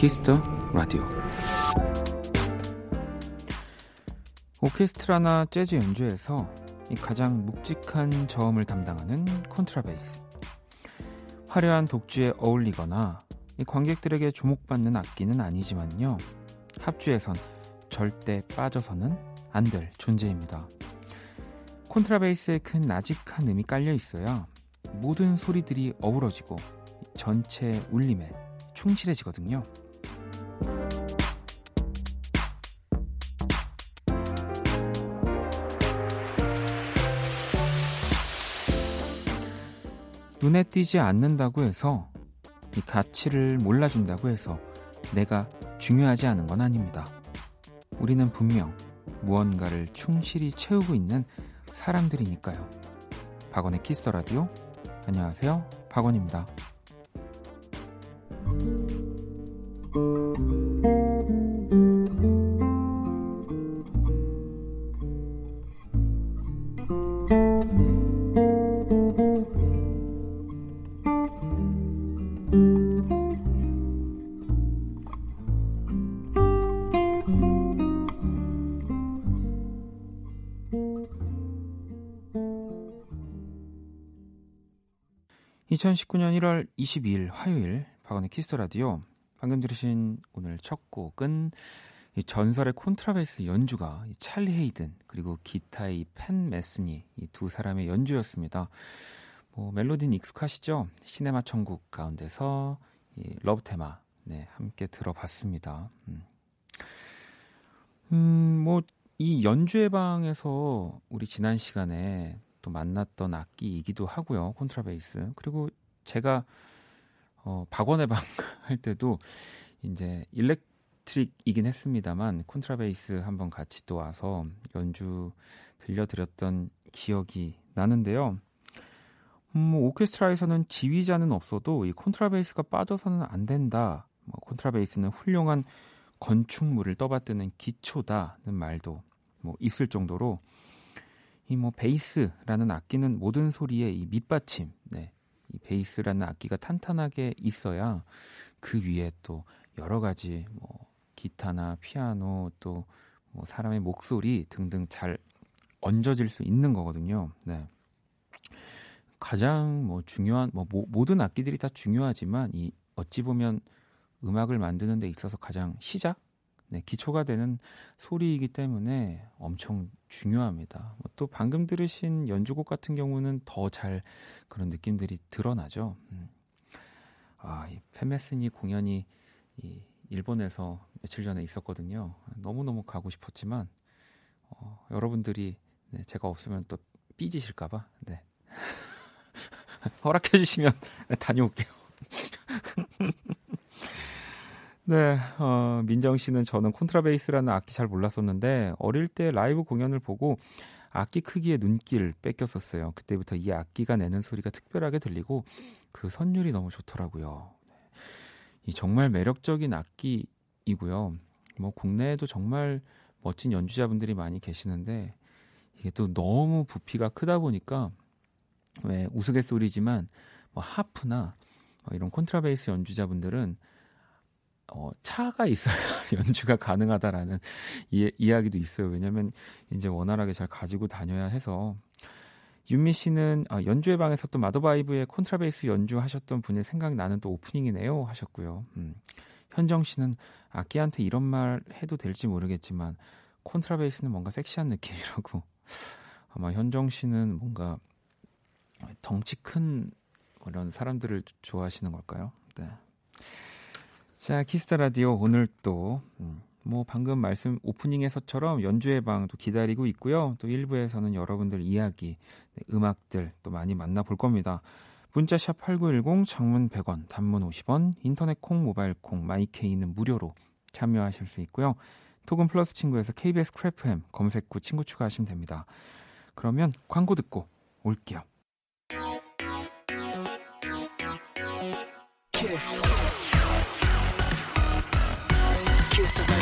Kiss the 라디오. 오케스트라나 재즈 연주에서 가장 묵직한 저음을 담당하는 콘트라베이스. 화려한 독주에 어울리거나 관객들에게 주목받는 악기는 아니지만요. 합주에선 절대 빠져서는 안 될 존재입니다. 콘트라베이스의 큰 나직한 음이 깔려 있어야 모든 소리들이 어우러지고 전체 울림에 충실해지거든요. 눈에 띄지 않는다고 해서 이 가치를 몰라준다고 해서 내가 중요하지 않은 건 아닙니다. 우리는 분명 무언가를 충실히 채우고 있는 사람들이니까요. 박원의 키스 터 라디오. 안녕하세요. 박원입니다. 2019년 1월 22일 화요일 박원의 Kiss the 라디오 방금 들으신 오늘 첫 곡은 이 전설의 콘트라베이스 연주가 찰리 헤이든 그리고 기타의 팻 메스니 이 두 사람의 연주였습니다. 뭐 멜로디는 익숙하시죠? 시네마 천국 가운데서 이 러브 테마 네, 함께 들어봤습니다. 음, 음 뭐 이 연주회 방에서 우리 지난 시간에 또 만났던 악기이기도 하고요. 콘트라베이스. 그리고 제가 어, 박원의 방 할 때도 이제 일렉트릭이긴 했습니다만 콘트라베이스 한번 같이 또 와서 연주 들려드렸던 기억이 나는데요. 음, 뭐 오케스트라에서는 지휘자는 없어도 이 콘트라베이스가 빠져서는 안 된다. 뭐 콘트라베이스는 훌륭한 건축물을 떠받드는 기초다는 말도 뭐 있을 정도로 이 뭐 베이스라는 악기는 모든 소리의 이 밑받침, 네, 이 베이스라는 악기가 탄탄하게 있어야 그 위에 또 여러 가지 뭐 기타나 피아노 또 뭐 사람의 목소리 등등 잘 얹어질 수 있는 거거든요. 네. 가장 뭐 중요한 뭐 모, 모든 악기들이 다 중요하지만 이 어찌 보면 음악을 만드는 데 있어서 가장 시작 네, 기초가 되는 소리이기 때문에 엄청 중요합니다. 뭐또 방금 들으신 연주곡 같은 경우는 더 잘 그런 느낌들이 드러나죠. 음. 아, 이 페메스니 공연이 이 일본에서 며칠 전에 있었거든요. 너무너무 가고 싶었지만 어, 여러분들이 네, 제가 없으면 또 삐지실까봐 네. 허락해 주시면 다녀올게요. 네, 어, 민정 씨는 저는 콘트라베이스라는 악기 잘 몰랐었는데 어릴 때 라이브 공연을 보고 악기 크기에 눈길 뺏겼었어요. 그때부터 이 악기가 내는 소리가 특별하게 들리고 그 선율이 너무 좋더라고요. 이 정말 매력적인 악기이고요. 뭐 국내에도 정말 멋진 연주자분들이 많이 계시는데 이게 또 너무 부피가 크다 보니까 왜 우스갯소리지만 뭐 하프나 뭐 이런 콘트라베이스 연주자분들은 어, 차가 있어야 연주가 가능하다라는 이, 이야기도 있어요. 왜냐하면 이제 원활하게 잘 가지고 다녀야 해서 윤미 씨는 아, 연주회 방에서 또 마더바이브의 콘트라베이스 연주하셨던 분이 생각나는 또 오프닝이네요 하셨고요. 음. 현정 씨는 악기한테 이런 말 해도 될지 모르겠지만 콘트라베이스는 뭔가 섹시한 느낌이라고 아마 현정 씨는 뭔가 덩치 큰 그런 사람들을 좋아하시는 걸까요? 네. 자, Kiss the 라디오 오늘 또, 음, 뭐 방금 말씀 오프닝에서처럼 연주회 방도 기다리고 있고요. 또 1부에서는 여러분들 이야기, 네, 음악들 또 많이 만나볼 겁니다. 문자샵 8910, 장문 100원, 단문 50원, 인터넷 콩, 모바일 콩, 마이케이는 무료로 참여하실 수 있고요. 카톡 플러스 친구에서 KBS 쿨FM 검색 후 친구 추가하시면 됩니다. 그러면 광고 듣고 올게요. 키스.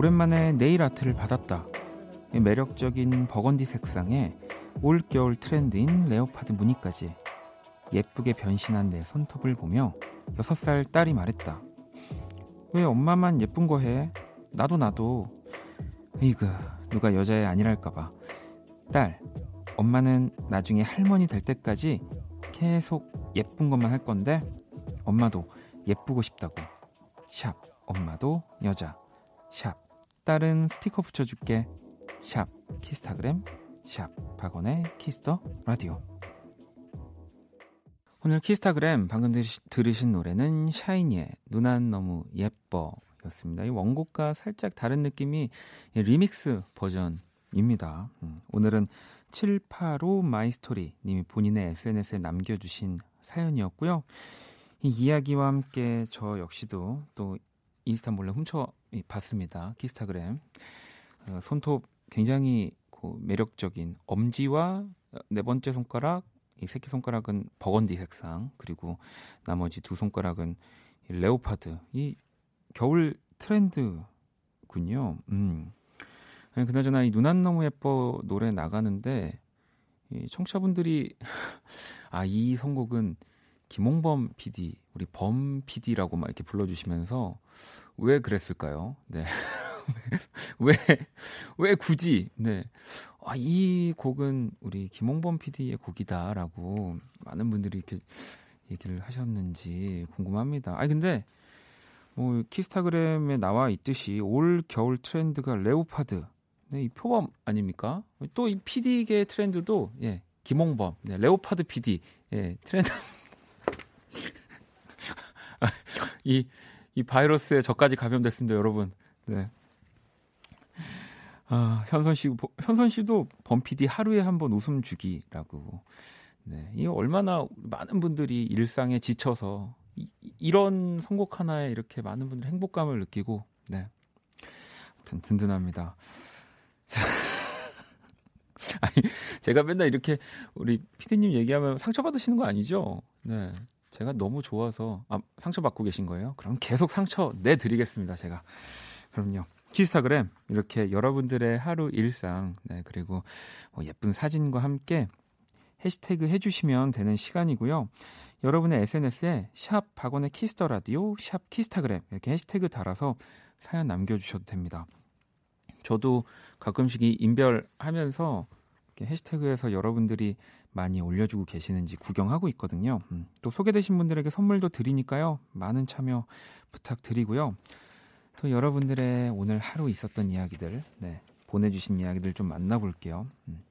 오랜만에 네일 아트를 받았다. 매력적인 버건디 색상에 올겨울 트렌드인 레오파드 무늬까지 예쁘게 변신한 내 손톱을 보며 6살 딸이 말했다. 왜 엄마만 예쁜 거 해? 나도 나도. 이그 누가 여자애 아니랄까봐. 딸, 엄마는 나중에 할머니 될 때까지 계속 예쁜 것만 할 건데 엄마도 예쁘고 싶다고. 샵, 엄마도 여자. 샵, 딸은 스티커 붙여줄게. 샵 키스타그램 샵 박원의 Kiss the 라디오 오늘 키스타그램 방금 들으신 노래는 샤이니의 누난 너무 예뻐 였습니다. 이 원곡과 살짝 다른 느낌이 리믹스 버전입니다. 음, 오늘은 785 마이스토리 님이 본인의 SNS에 남겨주신 사연이었고요. 이 이야기와 함께 저 역시도 또 인스타 몰래 훔쳐 봤습니다. 키스타그램. 어, 손톱 굉장히 그 매력적인 엄지와 네 번째 손가락, 이 새끼 손가락은 버건디 색상, 그리고 나머지 두 손가락은 레오파드. 이 겨울 트렌드군요. 음. 그나저나 이눈안 너무 예뻐 노래 나가는데 이 청취자분들이 아 이 선곡은 김홍범 PD, 우리 범 PD라고 막 이렇게 불러주시면서 왜 그랬을까요? 네. 왜, 왜 굳이, 네. 아, 이 곡은 우리 김홍범 PD의 곡이다라고 많은 분들이 이렇게 얘기를 하셨는지 궁금합니다. 아니, 근데, 뭐, 키스타그램에 나와 있듯이 올 겨울 트렌드가 레오파드. 네, 이 표범 아닙니까? 또 이 PD계 트렌드도, 예, 김홍범, 네, 레오파드 PD, 예, 트렌드. 이, 이 바이러스에 저까지 감염됐습니다, 여러분. 네. 아, 현선 씨, 현선 씨도 범피디 하루에 한 번 웃음 주기라고. 네. 이 얼마나 많은 분들이 일상에 지쳐서 이, 이런 선곡 하나에 이렇게 많은 분들이 행복감을 느끼고, 네. 아무튼 든든합니다. 아니, 제가 맨날 이렇게 우리 피디님 얘기하면 상처받으시는 거 아니죠? 네. 제가 너무 좋아서, 아, 상처 받고 계신 거예요? 그럼 계속 상처 내 드리겠습니다, 제가. 그럼요. 키스타그램 이렇게 여러분들의 하루 일상 네, 그리고 뭐 예쁜 사진과 함께 해시태그 해주시면 되는 시간이고요. 여러분의 SNS에 sharp 박원의 Kiss the Radio sharp 키스타그램 이렇게 해시태그 달아서 사연 남겨주셔도 됩니다. 저도 가끔씩 이 인별하면서 해시태그에서 여러분들이 많이 올려주고 계시는지 구경하고 있거든요. 음, 또 소개되신 분들에게 선물도 드리니까요. 많은 참여 부탁드리고요. 또 여러분들의 오늘 하루 있었던 이야기들, 네, 보내주신 이야기들 좀 만나볼게요. 음.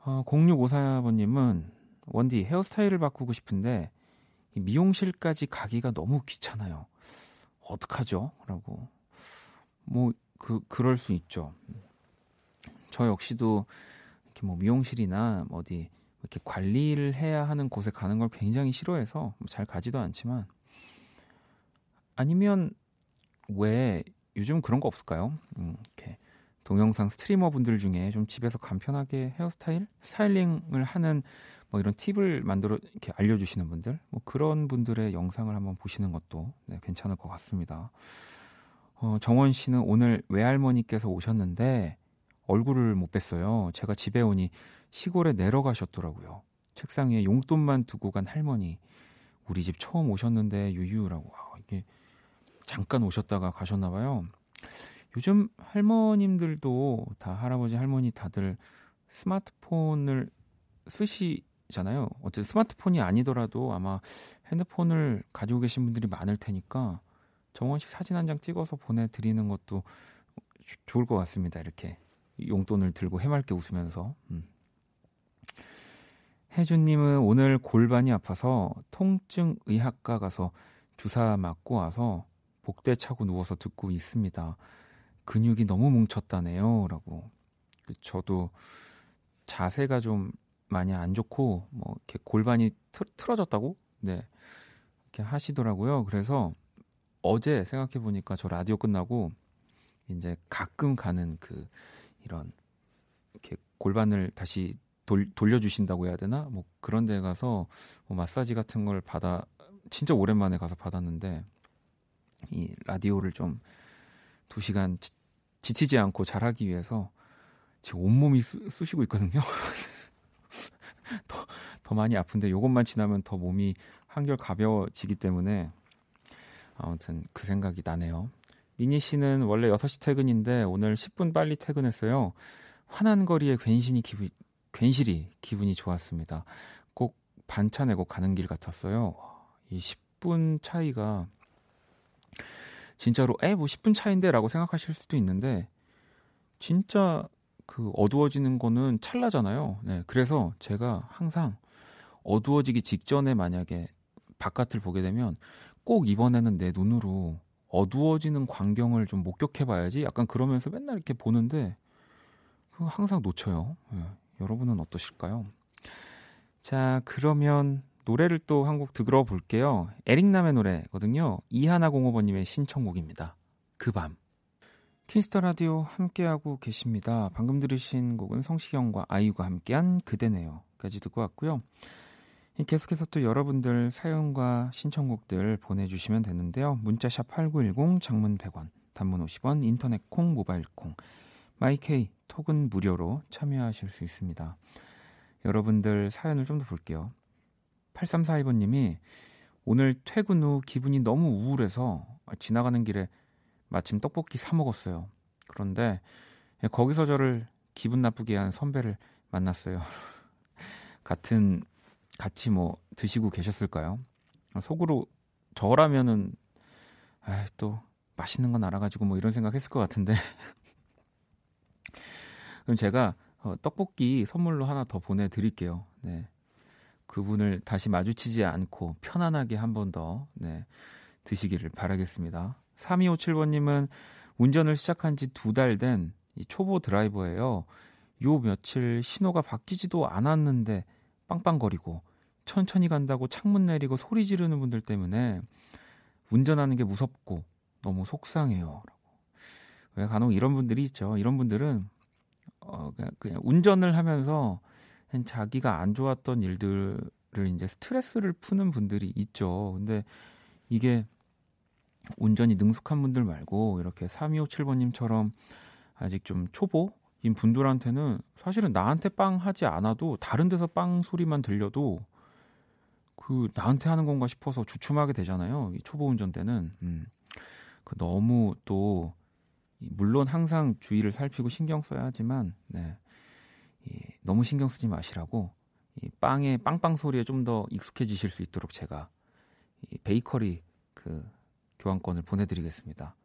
어, 0654번님은 원디 헤어스타일을 바꾸고 싶은데 미용실까지 가기가 너무 귀찮아요. 어떡하죠? 라고. 뭐, 그, 그럴 수 있죠. 저 역시도 이렇게 뭐 미용실이나 어디 이렇게 관리를 해야 하는 곳에 가는 걸 굉장히 싫어해서 잘 가지도 않지만 아니면 왜 요즘 그런 거 없을까요? 음, 이렇게 동영상 스트리머 분들 중에 좀 집에서 간편하게 헤어스타일, 스타일링을 하는 뭐 이런 팁을 만들어 이렇게 알려주시는 분들, 뭐 그런 분들의 영상을 한번 보시는 것도 네, 괜찮을 것 같습니다. 어, 정원 씨는 오늘 외할머니께서 오셨는데 얼굴을 못 뵀어요. 제가 집에 오니 시골에 내려가셨더라고요. 책상 위에 용돈만 두고 간 할머니. 우리 집 처음 오셨는데 유유라고. 아, 이게 잠깐 오셨다가 가셨나 봐요. 요즘 할머님들도 다 할아버지 할머니 다들 스마트폰을 쓰시잖아요. 어쨌든 스마트폰이 아니더라도 아마 핸드폰을 가지고 계신 분들이 많을 테니까 정원 씨 사진 한 장 찍어서 보내드리는 것도 좋을 것 같습니다. 이렇게 용돈을 들고 해맑게 웃으면서. 음. 혜준님은 오늘 골반이 아파서 통증 의학과 가서 주사 맞고 와서 복대 차고 누워서 듣고 있습니다. 근육이 너무 뭉쳤다네요. 라고. 저도 자세가 좀 많이 안 좋고 뭐 이렇게 골반이 틀, 틀어졌다고 네 이렇게 하시더라고요. 그래서 어제 생각해 보니까 저 라디오 끝나고 이제 가끔 가는 그 이런 이렇게 골반을 다시 돌, 돌려주신다고 해야 되나? 뭐 그런 데 가서 뭐 마사지 같은 걸 받아 진짜 오랜만에 가서 받았는데 이 라디오를 좀 두 시간 지, 지치지 않고 잘하기 위해서 지금 온몸이 쑤, 쑤시고 있거든요. 더, 더 많이 아픈데 요것만 지나면 더 몸이 한결 가벼워지기 때문에 아무튼 그 생각이 나네요. 미니 씨는 원래 6시 퇴근인데 오늘 10분 빨리 퇴근했어요. 환한 거리에 괜시니 기분, 괜시리 기분이 좋았습니다. 꼭 반차 내고 가는 길 같았어요. 이 10분 차이가 진짜로 에뭐 10분 차인데라고 생각하실 수도 있는데 진짜 그 어두워지는 거는 찰나잖아요. 네, 그래서 제가 항상 어두워지기 직전에 만약에 바깥을 보게 되면 꼭 이번에는 내 눈으로 어두워지는 광경을 좀 목격해 봐야지 약간 그러면서 맨날 이렇게 보는데 항상 놓쳐요. 네, 여러분은 어떠실까요? 자, 그러면 노래를 또 한 곡 들어볼게요. 에릭남의 노래거든요. 이하나 공호번님의 신청곡입니다. 그 밤. 킨스터 라디오 함께하고 계십니다. 방금 들으신 곡은 성시경과 아이유가 함께한 그대네요. 까지 듣고 왔고요. 계속해서 또 여러분들 사연과 신청곡들 보내주시면 되는데요. 문자샵 8910, 장문 100원, 단문 50원, 인터넷 콩, 모바일 콩, 마이케이, 톡은 무료로 참여하실 수 있습니다. 여러분들 사연을 좀 더 볼게요. 8342번님이 오늘 퇴근 후 기분이 너무 우울해서 지나가는 길에 마침 떡볶이 사 먹었어요. 그런데 거기서 저를 기분 나쁘게 한 선배를 만났어요. 같은 같이 뭐 드시고 계셨을까요? 속으로 저라면은 아, 또 맛있는 건 알아가지고 뭐 이런 생각했을 것 같은데 그럼 제가 어, 떡볶이 선물로 하나 더 보내드릴게요. 네. 그분을 다시 마주치지 않고 편안하게 한 번 더 네, 드시기를 바라겠습니다. 3257번님은 운전을 시작한 지 두 달 된 초보 드라이버예요. 요 며칠 신호가 바뀌지도 않았는데 빵빵거리고 천천히 간다고 창문 내리고 소리 지르는 분들 때문에 운전하는 게 무섭고 너무 속상해요. 왜 간혹 이런 분들이 있죠. 이런 분들은 어, 그냥, 그냥 운전을 하면서 자기가 안 좋았던 일들을 이제 스트레스를 푸는 분들이 있죠. 근데 이게 운전이 능숙한 분들 말고 이렇게 3257번님처럼 아직 좀 초보 인 분들한테는 사실은 나한테 빵 하지 않아도 다른 데서 빵 소리만 들려도 그 나한테 하는 건가 싶어서 주춤하게 되잖아요. 이 초보 운전 때는 음. 그 너무 또 물론 항상 주의를 살피고 신경 써야 하지만 네. 이, 너무 신경 쓰지 마시라고 이 빵의 빵빵 소리에 좀 더 익숙해지실 수 있도록 제가 이 베이커리 그 교환권을 보내드리겠습니다.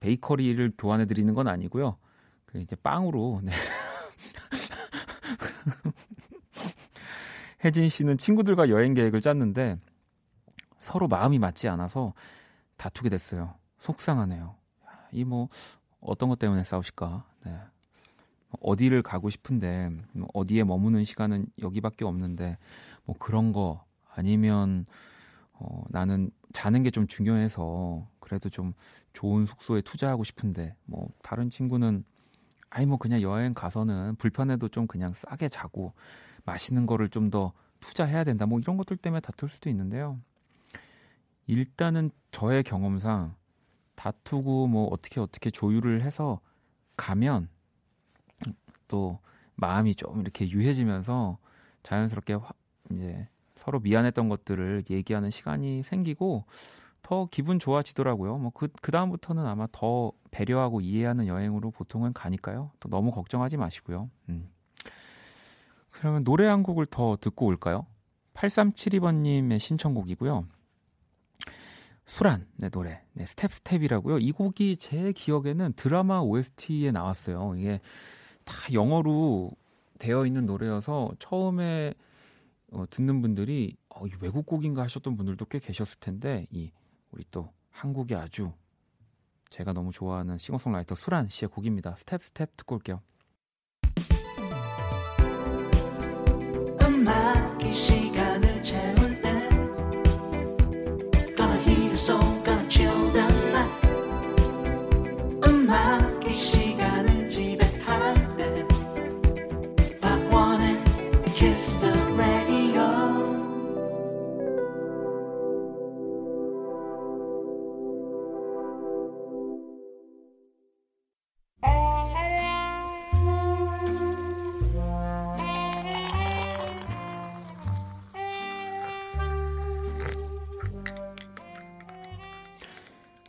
베이커리를 교환해 드리는 건 아니고요. 그 이제 빵으로. 네. 혜진 씨는 친구들과 여행 계획을 짰는데 서로 마음이 맞지 않아서 다투게 됐어요. 속상하네요. 이 뭐 어떤 것 때문에 싸우실까? 네. 어디를 가고 싶은데 뭐 어디에 머무는 시간은 여기밖에 없는데 뭐 그런 거 아니면 어, 나는 자는 게 좀 중요해서 그래도 좀 좋은 숙소에 투자하고 싶은데 뭐 다른 친구는 아니 뭐 그냥 여행 가서는 불편해도 좀 그냥 싸게 자고 맛있는 거를 좀 더 투자해야 된다 뭐 이런 것들 때문에 다툴 수도 있는데요. 일단은 저의 경험상 다투고 뭐 어떻게 어떻게 조율을 해서 가면 또 마음이 좀 이렇게 유해지면서 자연스럽게 화, 이제 서로 미안했던 것들을 얘기하는 시간이 생기고 더 기분 좋아지더라고요. 뭐 그 그 다음부터는 아마 더 배려하고 이해하는 여행으로 보통은 가니까요. 또 너무 걱정하지 마시고요. 음. 그러면 노래 한 곡을 더 듣고 올까요? 8372번님의 신청곡이고요. 수란, 네, 노래. 네, Step Step이라고요. 이 곡이 제 기억에는 드라마 OST에 나왔어요. 이게 다 영어로 되어 있는 노래여서 처음에 어, 듣는 분들이 어, 이 외국 곡인가 하셨던 분들도 꽤 계셨을 텐데 이 우리 또 한국의 아주 제가 너무 좋아하는 싱어송라이터 수란 씨의 곡입니다. Step Step 듣고 올게요.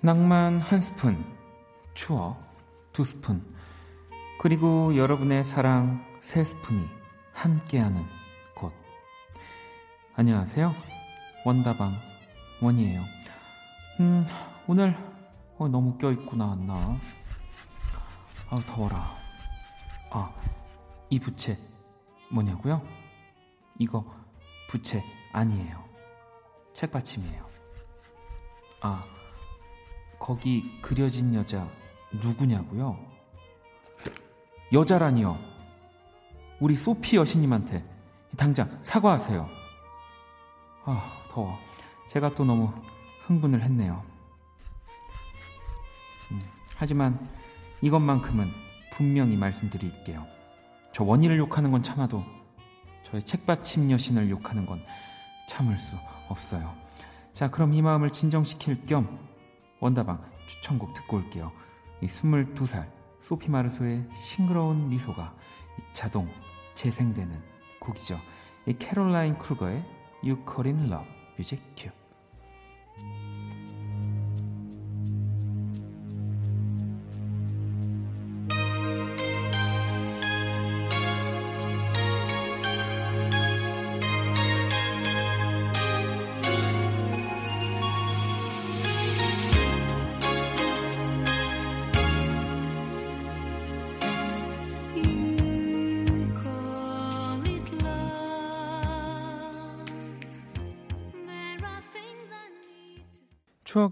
낭만 한 스푼, 추억 두 스푼, 그리고 여러분의 사랑 세 스푼이 함께하는 곳. 안녕하세요. 원다방 원이에요. 음, 오늘 어, 너무 껴입고 나왔나? 아 더워라. 아, 이 부채 뭐냐고요? 이거 부채 아니에요. 책받침이에요. 아, 거기 그려진 여자 누구냐고요? 여자라니요. 우리 소피 여신님한테 당장 사과하세요. 아, 더워. 제가 또 너무 흥분을 했네요. 음, 하지만 이것만큼은 분명히 말씀드릴게요. 저 원희를 욕하는 건 참아도 저의 책받침 여신을 욕하는 건 참을 수 없어요. 자, 그럼 이 마음을 진정시킬 겸 원다방 추천곡 듣고 올게요. 이 22살 소피 마르소의 싱그러운 미소가 자동 재생되는 곡이죠. 이 캐롤라인 크루거의 You Call It Love music cue.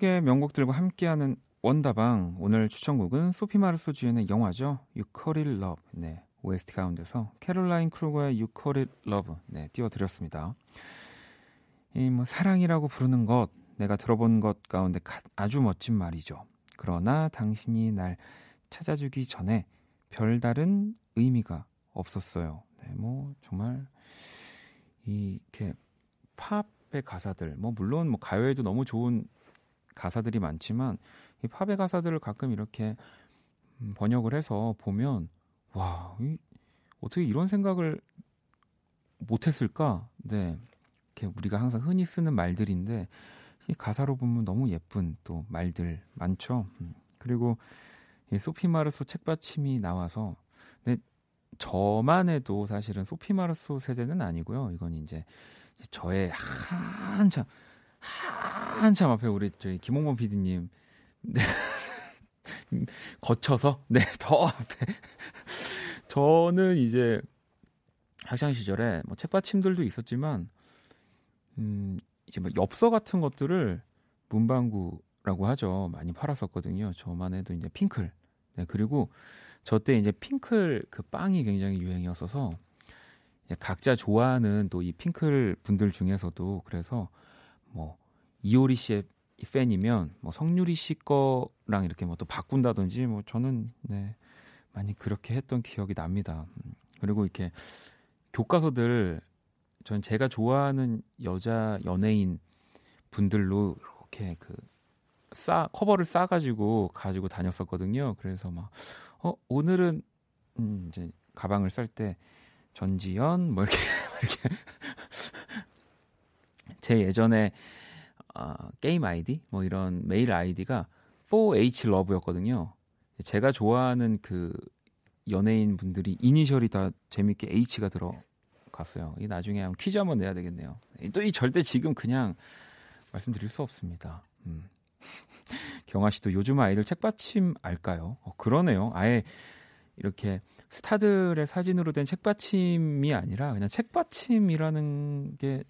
추억의 명곡들과 함께하는 원다방 오늘 추천곡은 소피 마르소 주연의 영화죠. You Call It Love. 네. OST 가운데서 캐롤라인 크루거의 You Call It Love. 네, 띄워 드렸습니다. 이 뭐 사랑이라고 부르는 것 내가 들어본 것 가운데 아주 멋진 말이죠. 그러나 당신이 날 찾아주기 전에 별다른 의미가 없었어요. 네, 뭐 정말 이렇게 팝의 가사들 뭐 물론 뭐 가요에도 너무 좋은 가사들이 많지만 이 팝의 가사들을 가끔 이렇게 음, 번역을 해서 보면 와 이, 어떻게 이런 생각을 못했을까? 네, 이렇게 우리가 항상 흔히 쓰는 말들인데 이 가사로 보면 너무 예쁜 또 말들 많죠. 음, 그리고 이 소피 마르소 책받침이 나와서 근데 저만 해도 사실은 소피 마르소 세대는 아니고요. 이건 이제 저의 한참 한참 앞에 우리 저희 김홍범 PD님. 네. 거쳐서? 네 더 앞에. 저는 이제 학창 시절에 뭐 책받침들도 있었지만 음 이제 뭐 엽서 같은 것들을 문방구라고 하죠. 많이 팔았었거든요. 저만 해도 이제 핑클. 네 그리고 저 때 이제 핑클 그 빵이 굉장히 유행이었어서 이제 각자 좋아하는 또 이 핑클 분들 중에서도 그래서 뭐 이효리 씨의 팬이면 뭐 성유리 씨 거랑 이렇게 뭐 또 바꾼다든지 뭐 저는 네 많이 그렇게 했던 기억이 납니다. 음, 그리고 이렇게 교과서들 전 제가 좋아하는 여자 연예인 분들로 이렇게 그 싸 커버를 싸 가지고 가지고 다녔었거든요. 그래서 막 어 오늘은 음 이제 가방을 쌀 때 전지현 뭐 이렇게 이렇게 제 예전에 어, 게임 아이디 뭐 이런 메일 아이디가 4H love였거든요. 제가 좋아하는 그 연예인 분들이 이니셜이 다 재밌게 H가 들어갔어요. 이 나중에 한번 퀴즈 한번 내야 되겠네요. 또 이 절대 지금 그냥 말씀드릴 수 없습니다. 음. 경아 씨도 요즘 아이들 책받침 알까요? 어, 그러네요. 아예 이렇게 스타들의 사진으로 된 책받침이 아니라 그냥 책받침이라는 게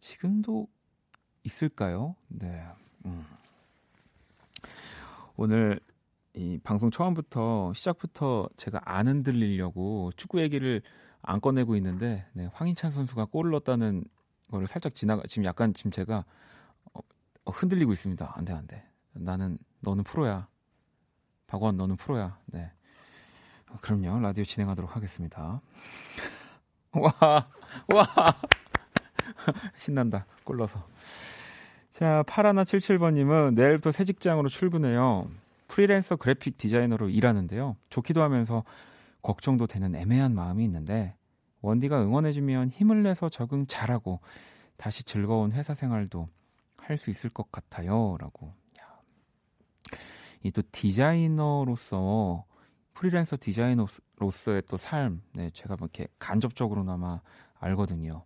지금도 있을까요? 네. 음. 오늘 이 방송 처음부터 시작부터 제가 안 흔들리려고 축구 얘기를 안 꺼내고 있는데 네, 황인찬 선수가 골을 넣었다는 거를 살짝 지나가 지금 약간 지금 제가 어, 어, 흔들리고 있습니다. 안 돼, 안 돼. 나는 너는 프로야. 박원 너는 프로야. 네. 그럼요. 라디오 진행하도록 하겠습니다. 와, 와. 신난다. 꼴러서. 자, 파라나 77번님은 내일부터 새 직장으로 출근해요. 프리랜서 그래픽 디자이너로 일하는데요. 좋기도 하면서 걱정도 되는 애매한 마음이 있는데 원디가 응원해주면 힘을 내서 적응 잘하고 다시 즐거운 회사 생활도 할 수 있을 것 같아요. 라고. 이 또 디자이너로서 프리랜서 디자이너로서의 또 삶, 네, 제가 뭐 이렇게 간접적으로나마 알거든요.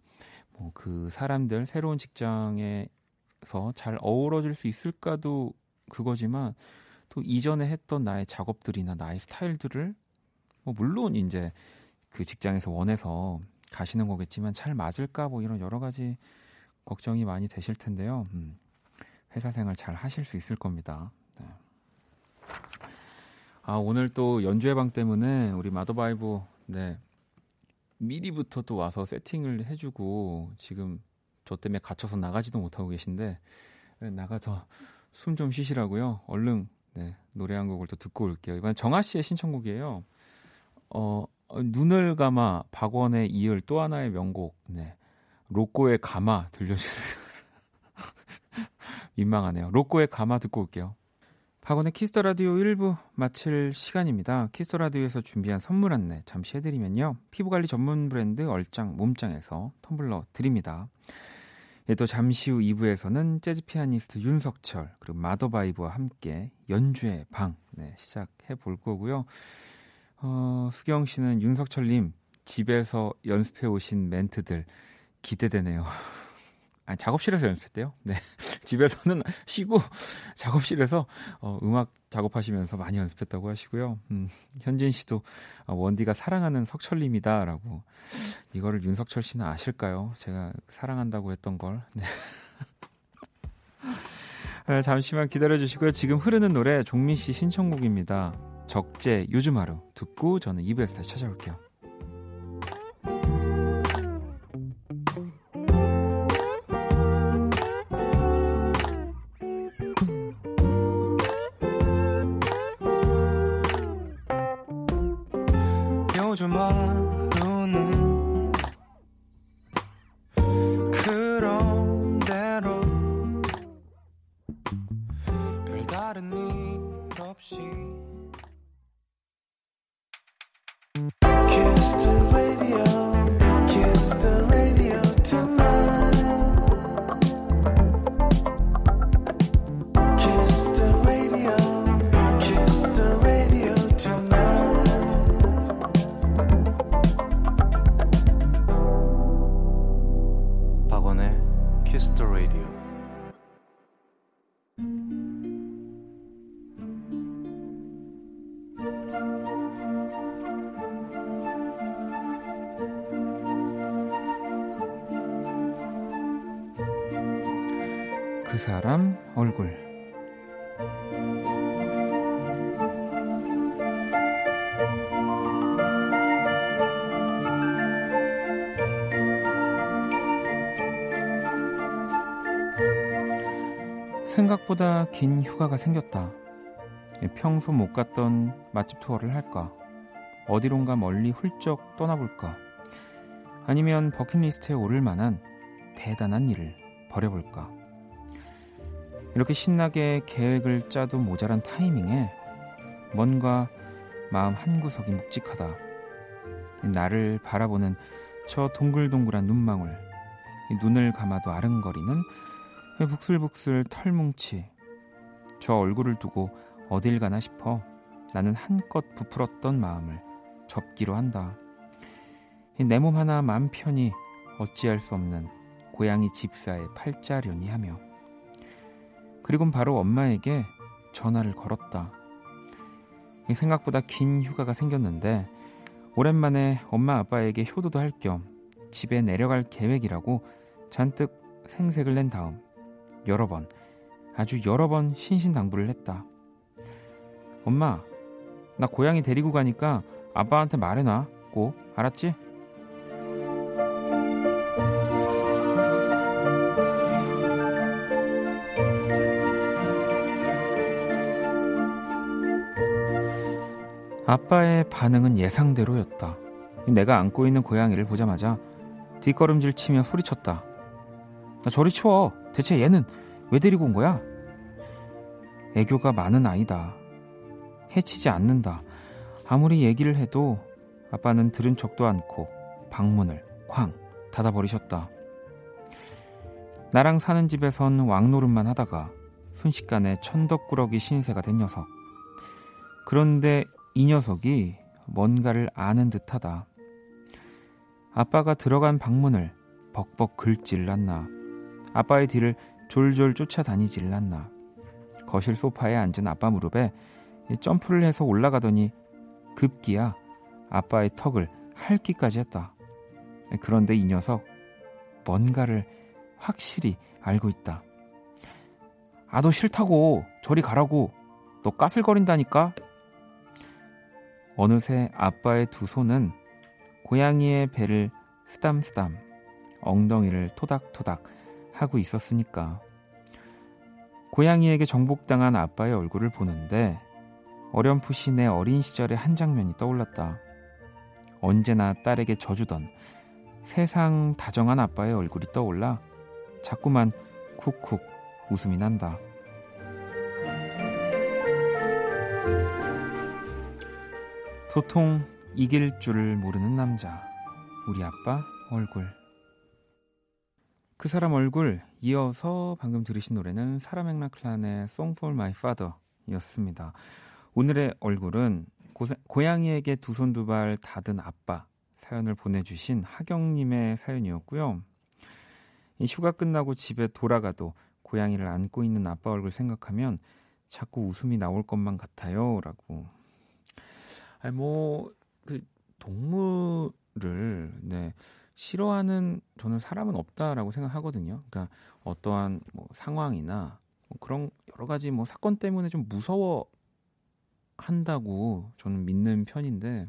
뭐 그 사람들 새로운 직장에서 잘 어우러질 수 있을까도 그거지만 또 이전에 했던 나의 작업들이나 나의 스타일들을 뭐 물론 이제 그 직장에서 원해서 가시는 거겠지만 잘 맞을까 뭐 이런 여러 가지 걱정이 많이 되실 텐데요. 음, 회사 생활 잘 하실 수 있을 겁니다. 네. 아 오늘 또 연주회 방 때문에 우리 마더바이브 네 미리부터 또 와서 세팅을 해주고 지금 저 때문에 갇혀서 나가지도 못하고 계신데 네, 나가서 숨 좀 쉬시라고요. 얼른 네, 노래 한 곡을 또 듣고 올게요. 이번 정아 씨의 신청곡이에요. 어, 눈을 감아 박원의 이을 또 하나의 명곡. 네. 로꼬의 감아 들려주세요. 민망하네요. 로꼬의 감아 듣고 올게요. 박원의 Kiss the Radio 1부 마칠 시간입니다. Kiss the Radio에서 준비한 선물 안내 잠시 해드리면요. 피부관리 전문 브랜드 얼짱 몸짱에서 텀블러 드립니다. 예, 또 잠시 후 2부에서는 재즈 피아니스트 윤석철 그리고 마더바이브와 함께 연주의 방 네, 시작해 볼 거고요. 어, 수경 씨는 윤석철님 집에서 연습해 오신 멘트들 기대되네요. 아, 작업실에서 연습했대요. 네. 집에서는 쉬고 작업실에서 어, 음악 작업하시면서 많이 연습했다고 하시고요. 음, 현진 씨도 어, 원디가 사랑하는 석철님이다라고 이거를 윤석철 씨는 아실까요? 제가 사랑한다고 했던 걸. 네. 네, 잠시만 기다려 주시고요. 지금 흐르는 노래 종민 씨 신청곡입니다. 적재 요즘 하루 듣고 저는 2부에서 다시 찾아올게요. 긴 휴가가 생겼다. 평소 못 갔던 맛집 투어를 할까? 어디론가 멀리 훌쩍 떠나볼까? 아니면 버킷리스트에 오를 만한 대단한 일을 벌여볼까? 이렇게 신나게 계획을 짜도 모자란 타이밍에 뭔가 마음 한구석이 묵직하다. 나를 바라보는 저 동글동글한 눈망울, 눈을 감아도 아른거리는 북슬북슬 털뭉치, 저 얼굴을 두고 어딜 가나 싶어 나는 한껏 부풀었던 마음을 접기로 한다. 내 몸 하나 맘 편히 어찌할 수 없는 고양이 집사의 팔자련이 하며 그리곤 바로 엄마에게 전화를 걸었다. 생각보다 긴 휴가가 생겼는데 오랜만에 엄마 아빠에게 효도도 할 겸 집에 내려갈 계획이라고 잔뜩 생색을 낸 다음 여러 번 아주 여러 번 신신당부를 했다. 엄마, 나 고양이 데리고 가니까 아빠한테 말해놔. 꼭 알았지? 아빠의 반응은 예상대로였다. 내가 안고 있는 고양이를 보자마자 뒷걸음질 치며 소리쳤다. 나 저리 치워. 대체 얘는 왜 데리고 온 거야? 애교가 많은 아이다. 해치지 않는다. 아무리 얘기를 해도 아빠는 들은 척도 않고 방문을 쾅 닫아버리셨다. 나랑 사는 집에선 왕노릇만 하다가 순식간에 천덕꾸러기 신세가 된 녀석. 그런데 이 녀석이 뭔가를 아는 듯하다. 아빠가 들어간 방문을 벅벅 긁질 않나. 아빠의 뒤를 졸졸 쫓아다니질 않나. 거실 소파에 앉은 아빠 무릎에 점프를 해서 올라가더니 급기야 아빠의 턱을 핥기까지 했다. 그런데 이 녀석 뭔가를 확실히 알고 있다. 아, 너 싫다고. 저리 가라고. 너 까슬거린다니까. 어느새 아빠의 두 손은 고양이의 배를 쓰담쓰담, 엉덩이를 토닥토닥 하고 있었으니까. 고양이에게 정복당한 아빠의 얼굴을 보는데 어렴풋이 내 어린 시절의 한 장면이 떠올랐다. 언제나 딸에게 져주던 세상 다정한 아빠의 얼굴이 떠올라 자꾸만 쿡쿡 웃음이 난다. 도통 이길 줄을 모르는 남자. 우리 아빠 얼굴. 그 사람 얼굴 이어서 방금 들으신 노래는 사라 맥락클란의 Song for My Father 였습니다. 오늘의 얼굴은 고, 양이에게 두 손 두 발 닫은 아빠 사연을 보내주신 하경님의 사연이었고요. 이 휴가 끝나고 집에 돌아가도 고양이를 안고 있는 아빠 얼굴 생각하면 자꾸 웃음이 나올 것만 같아요. 라고. 아니, 뭐, 그, 동물을, 네, 싫어하는 저는 사람은 없다라고 생각하거든요. 그러니까 어떠한 뭐 상황이나 뭐 그런 여러 가지 뭐 사건 때문에 좀 무서워 한다고 저는 믿는 편인데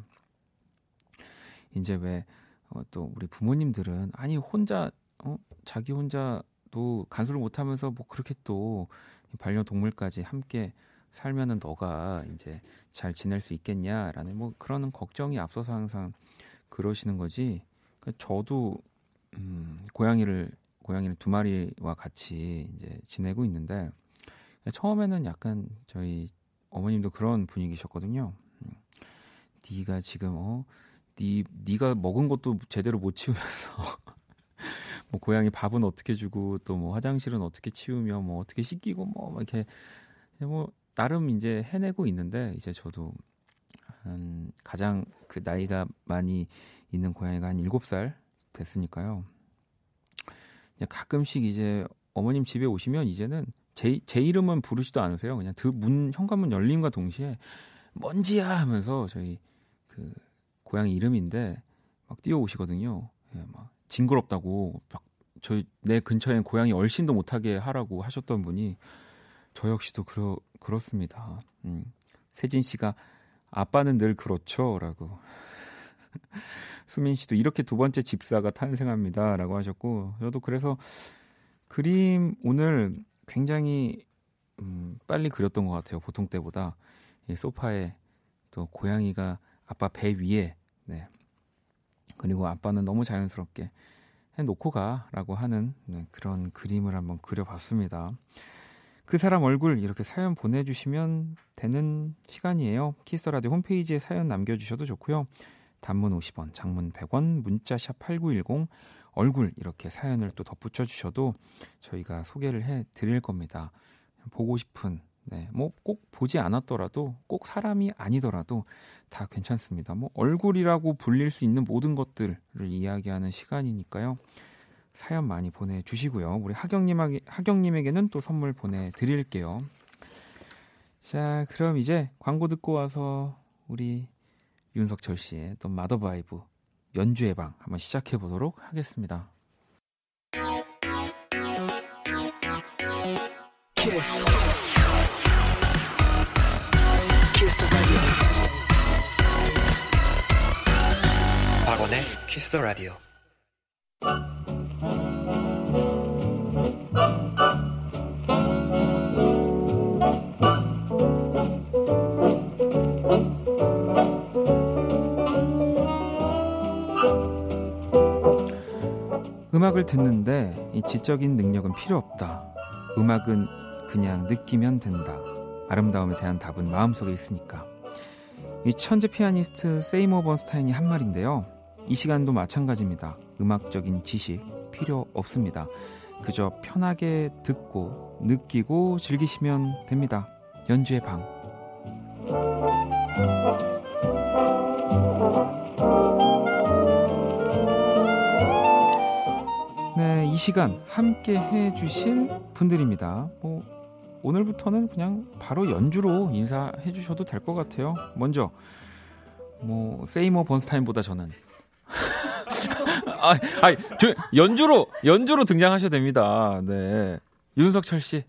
이제 왜또 어 우리 부모님들은 아니 혼자 어 자기 혼자도 간수를 못 하면서 뭐 그렇게 또 반려동물까지 함께 살면은 너가 이제 잘 지낼 수 있겠냐라는 뭐 그런 걱정이 앞서서 항상 그러시는 거지. 그러니까 저도 음, 고양이를 고양이를 두 마리와 같이 이제 지내고 있는데 처음에는 약간 저희 어머님도 그런 분위기셨거든요. 음, 네가 지금 어, 네 네가 먹은 것도 제대로 못 치우면서 뭐 고양이 밥은 어떻게 주고 또 뭐 화장실은 어떻게 치우며 뭐 어떻게 씻기고 뭐 이렇게 뭐 나름 이제 해내고 있는데 이제 저도 한 가장 그 나이가 많이 있는 고양이가 한 7살 됐으니까요. 가끔씩 이제 어머님 집에 오시면 이제는 제, 제 이름은 부르지도 않으세요. 그냥 그 문, 현관문 열림과 동시에 먼지야 하면서 저희 그 고양이 이름인데 막 뛰어오시거든요. 예, 막 징그럽다고 막 저희 내 근처엔 고양이 얼씬도 못하게 하라고 하셨던 분이 저 역시도 그러, 그렇습니다. 음. 세진 씨가 아빠는 늘 그렇죠라고 수민 씨도 이렇게 두 번째 집사가 탄생합니다라고 하셨고 저도 그래서 그림 오늘 굉장히 음, 빨리 그렸던 것 같아요. 보통 때보다 이 소파에 또 고양이가 아빠 배 위에 네. 그리고 아빠는 너무 자연스럽게 해 놓고 가라고 하는 네, 그런 그림을 한번 그려봤습니다. 그 사람 얼굴 이렇게 사연 보내주시면 되는 시간이에요. 키스터라디오 홈페이지에 사연 남겨주셔도 좋고요. 단문 50원, 장문 100원, 문자샵 8910 얼굴 이렇게 사연을 또 덧붙여 주셔도 저희가 소개를 해 드릴 겁니다. 보고 싶은 네, 뭐 꼭 보지 않았더라도 꼭 사람이 아니더라도 다 괜찮습니다. 뭐 얼굴이라고 불릴 수 있는 모든 것들을 이야기하는 시간이니까요. 사연 많이 보내주시고요. 우리 하경님에게, 하경님에게는 또 선물 보내드릴게요. 자, 그럼 이제 광고 듣고 와서 우리 윤석철 씨의 또 마더바이브 연주의 방 한번 시작해 보도록 하겠습니다. Kiss. Kiss 박원의 키스 더 라디오. 음악을 듣는데 이 지적인 능력은 필요 없다. 음악은 그냥 느끼면 된다. 아름다움에 대한 답은 마음속에 있으니까. 이 천재 피아니스트 세이머 번스타인이 한 말인데요. 이 시간도 마찬가지입니다. 음악적인 지식 필요 없습니다. 그저 편하게 듣고 느끼고 즐기시면 됩니다. 연주의 방. 시간 함께 해 주실 분들입니다. 뭐 오늘부터는 그냥 바로 연주로 인사해 주셔도 될 것 같아요. 먼저 뭐 세이머 번스타인보다 저는 아, 아, 저 연주로 연주로 등장하셔도 됩니다. 네. 윤석철 씨.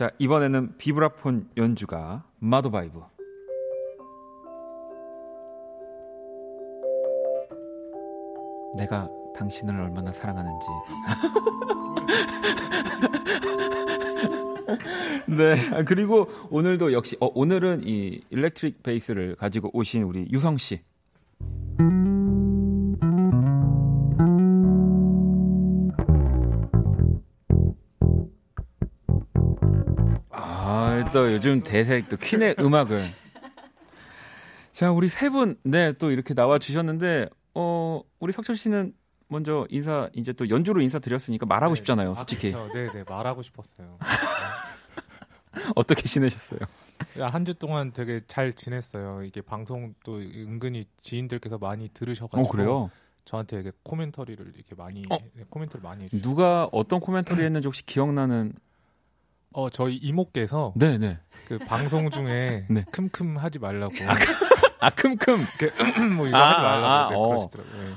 자, 이번에는 비브라폰 연주가 마도바이브. 내가 당신을 얼마나 사랑하는지. 네. 아, 그리고 오늘도 역시 어, 오늘은 이 일렉트릭 베이스를 가지고 오신 우리 유성 씨. 또 요즘 대세 또 퀸의 음악을 자 우리 세 분 네 또 이렇게 나와 주셨는데 어 우리 석철 씨는 먼저 인사 이제 또 연주로 인사 드렸으니까 말하고 네, 싶잖아요 솔직히 아, 네, 네 말하고 싶었어요. 어떻게 지내셨어요? 한 주 동안 되게 잘 지냈어요. 이게 방송 또 은근히 지인들께서 많이 들으셔가지고 어 그래요? 저한테 이렇게 코멘터리를 이렇게 많이 어? 네, 코멘터리 많이 해주셨어요. 누가 어떤 코멘터리 했는지 혹시 기억나는? 어 저희 이모께서 네네. 그 방송 중에 네. 큼큼 하지 말라고 아 큼큼. 뭐 이거 아, 하지 말라고 아, 네, 어. 그러시더라고요. 네.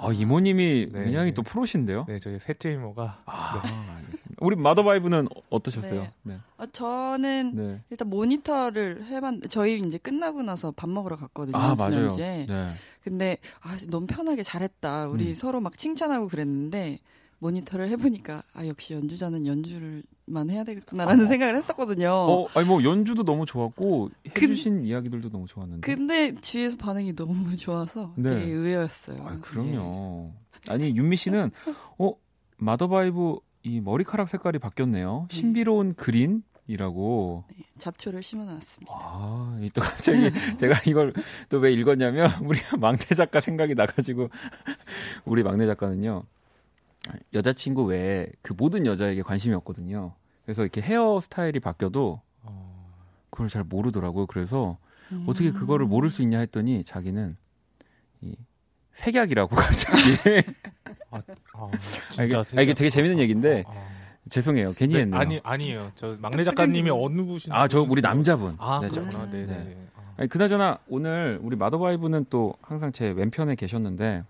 아 이모님이 네. 굉장히 또 프로신데요. 네, 저희 셋째 이모가 아 알겠습니다. 우리 마더바이브는 어떠셨어요? 네. 네. 아, 저는 네. 일단 모니터를 해봤는데 저희 이제 끝나고 나서 밥 먹으러 갔거든요. 아 맞아요. 지난주에. 네. 근데 아, 너무 편하게 잘했다. 우리 음. 서로 막 칭찬하고 그랬는데 모니터를 해보니까 아 역시 연주자는 연주를만 해야 되겠구나라는 생각을 했었거든요. 어, 아니 뭐 연주도 너무 좋았고 해주신 이야기들도 너무 좋았는데. 근데 주위에서 반응이 너무 좋아서 네. 되게 의외였어요. 아, 그럼요. 아니 윤미 씨는 어 마더바이브 이 머리카락 색깔이 바뀌었네요. 네. 신비로운 green 이라고. 예. 네, 잡초를 심어놨습니다. 아, 이또 갑자기 제가 이걸 또 왜 읽었냐면 우리 막내 작가 생각이 나가지고 우리 막내 작가는요 여자친구 외에 그 모든 여자에게 관심이 없거든요. 그래서 이렇게 헤어 스타일이 바뀌어도 어, 그걸 잘 모르더라고요. 그래서 음. 어떻게 그거를 모를 수 있냐 했더니 자기는 이 색약이라고 갑자기 아, 아, 진짜 이게, 아, 이게 되게 재밌는 얘기인데 아, 아. 죄송해요 괜히 네, 했네요. 아니 아니에요. 저 막내 작가님이 어느 분이신 아저 우리 남자분. 아 네, 저- 그렇구나. 네, 네. 네. 네. 아. 아니, 그나저나 오늘 우리 마더바이브는 또 항상 제 왼편에 계셨는데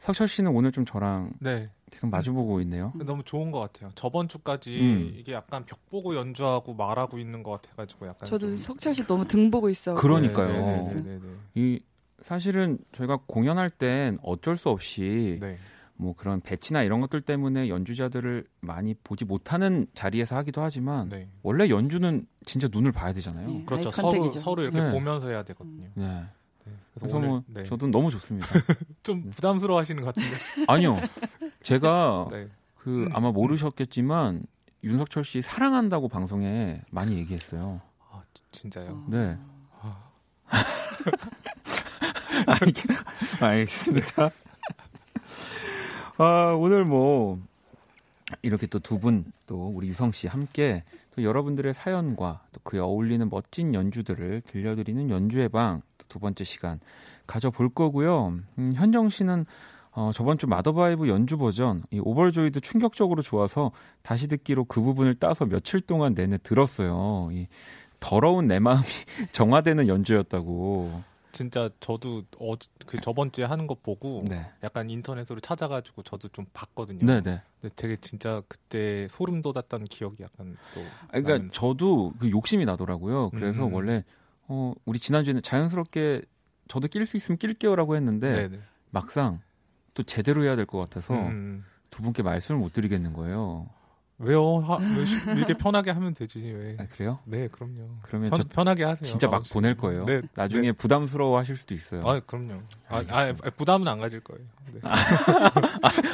석철 씨는 오늘 좀 저랑 네. 계속 마주보고 있네요. 너무 좋은 것 같아요. 저번 주까지 음. 이게 약간 벽 보고 연주하고 말하고 있는 것 같아가지고 약간 저도 좀- 석철 씨 너무 등 보고 있어. 그러니까요. 네, 네, 네. 이 사실은 저희가 공연할 땐 어쩔 수 없이 네. 뭐 그런 배치나 이런 것들 때문에 연주자들을 많이 보지 못하는 자리에서 하기도 하지만 네. 원래 연주는 진짜 눈을 봐야 되잖아요. 네. 그렇죠. 서로. 서로 이렇게 네. 보면서 해야 되거든요. 음. 네. 네. 그래서 오늘, 뭐 네. 저도 너무 좋습니다. 좀 부담스러워하시는 것 같은데. 아니요. 제가 네. 그 아마 모르셨겠지만 윤석철 씨 사랑한다고 방송에 많이 얘기했어요. 아 진짜요. 어. 네. 아, 알- 알겠습니다. 아, 오늘 뭐 이렇게 또 두 분 또 우리 유성 씨 함께 또 여러분들의 사연과 또 그에 어울리는 멋진 연주들을 들려드리는 연주의 방 두 번째 시간 가져볼 거고요. 음, 현정 씨는 어, 저번 주 마더바이브 연주 버전 이 Overjoyed 충격적으로 좋아서 다시 듣기로 그 부분을 따서 며칠 동안 내내 들었어요. 이 더러운 내 마음이 정화되는 연주였다고. 진짜 저도 어, 그 저번 주에 하는 거 보고 네. 약간 인터넷으로 찾아가지고 저도 좀 봤거든요. 네, 네. 근데 되게 진짜 그때 소름 돋았던 기억이 약간 또. 아, 그러니까 나는- 저도 그 욕심이 나더라고요. 그래서 음. 원래 어 우리 지난주에는 자연스럽게 저도 낄 수 있으면 낄게요라고 했는데 네네. 막상 또 제대로 해야 될 것 같아서 음, 두 분께 말씀을 못 드리겠는 거예요. 왜요? 하, 왜, 이렇게 편하게 하면 되지 왜? 아, 그래요? 네, 그럼요. 그러면 편, 저 편하게 하세요. 진짜 막 아버지. 보낼 거예요. 네, 나중에 네. 부담스러워 하실 수도 있어요. 아, 그럼요. 아, 아, 부담은 안 가질 거예요. 네.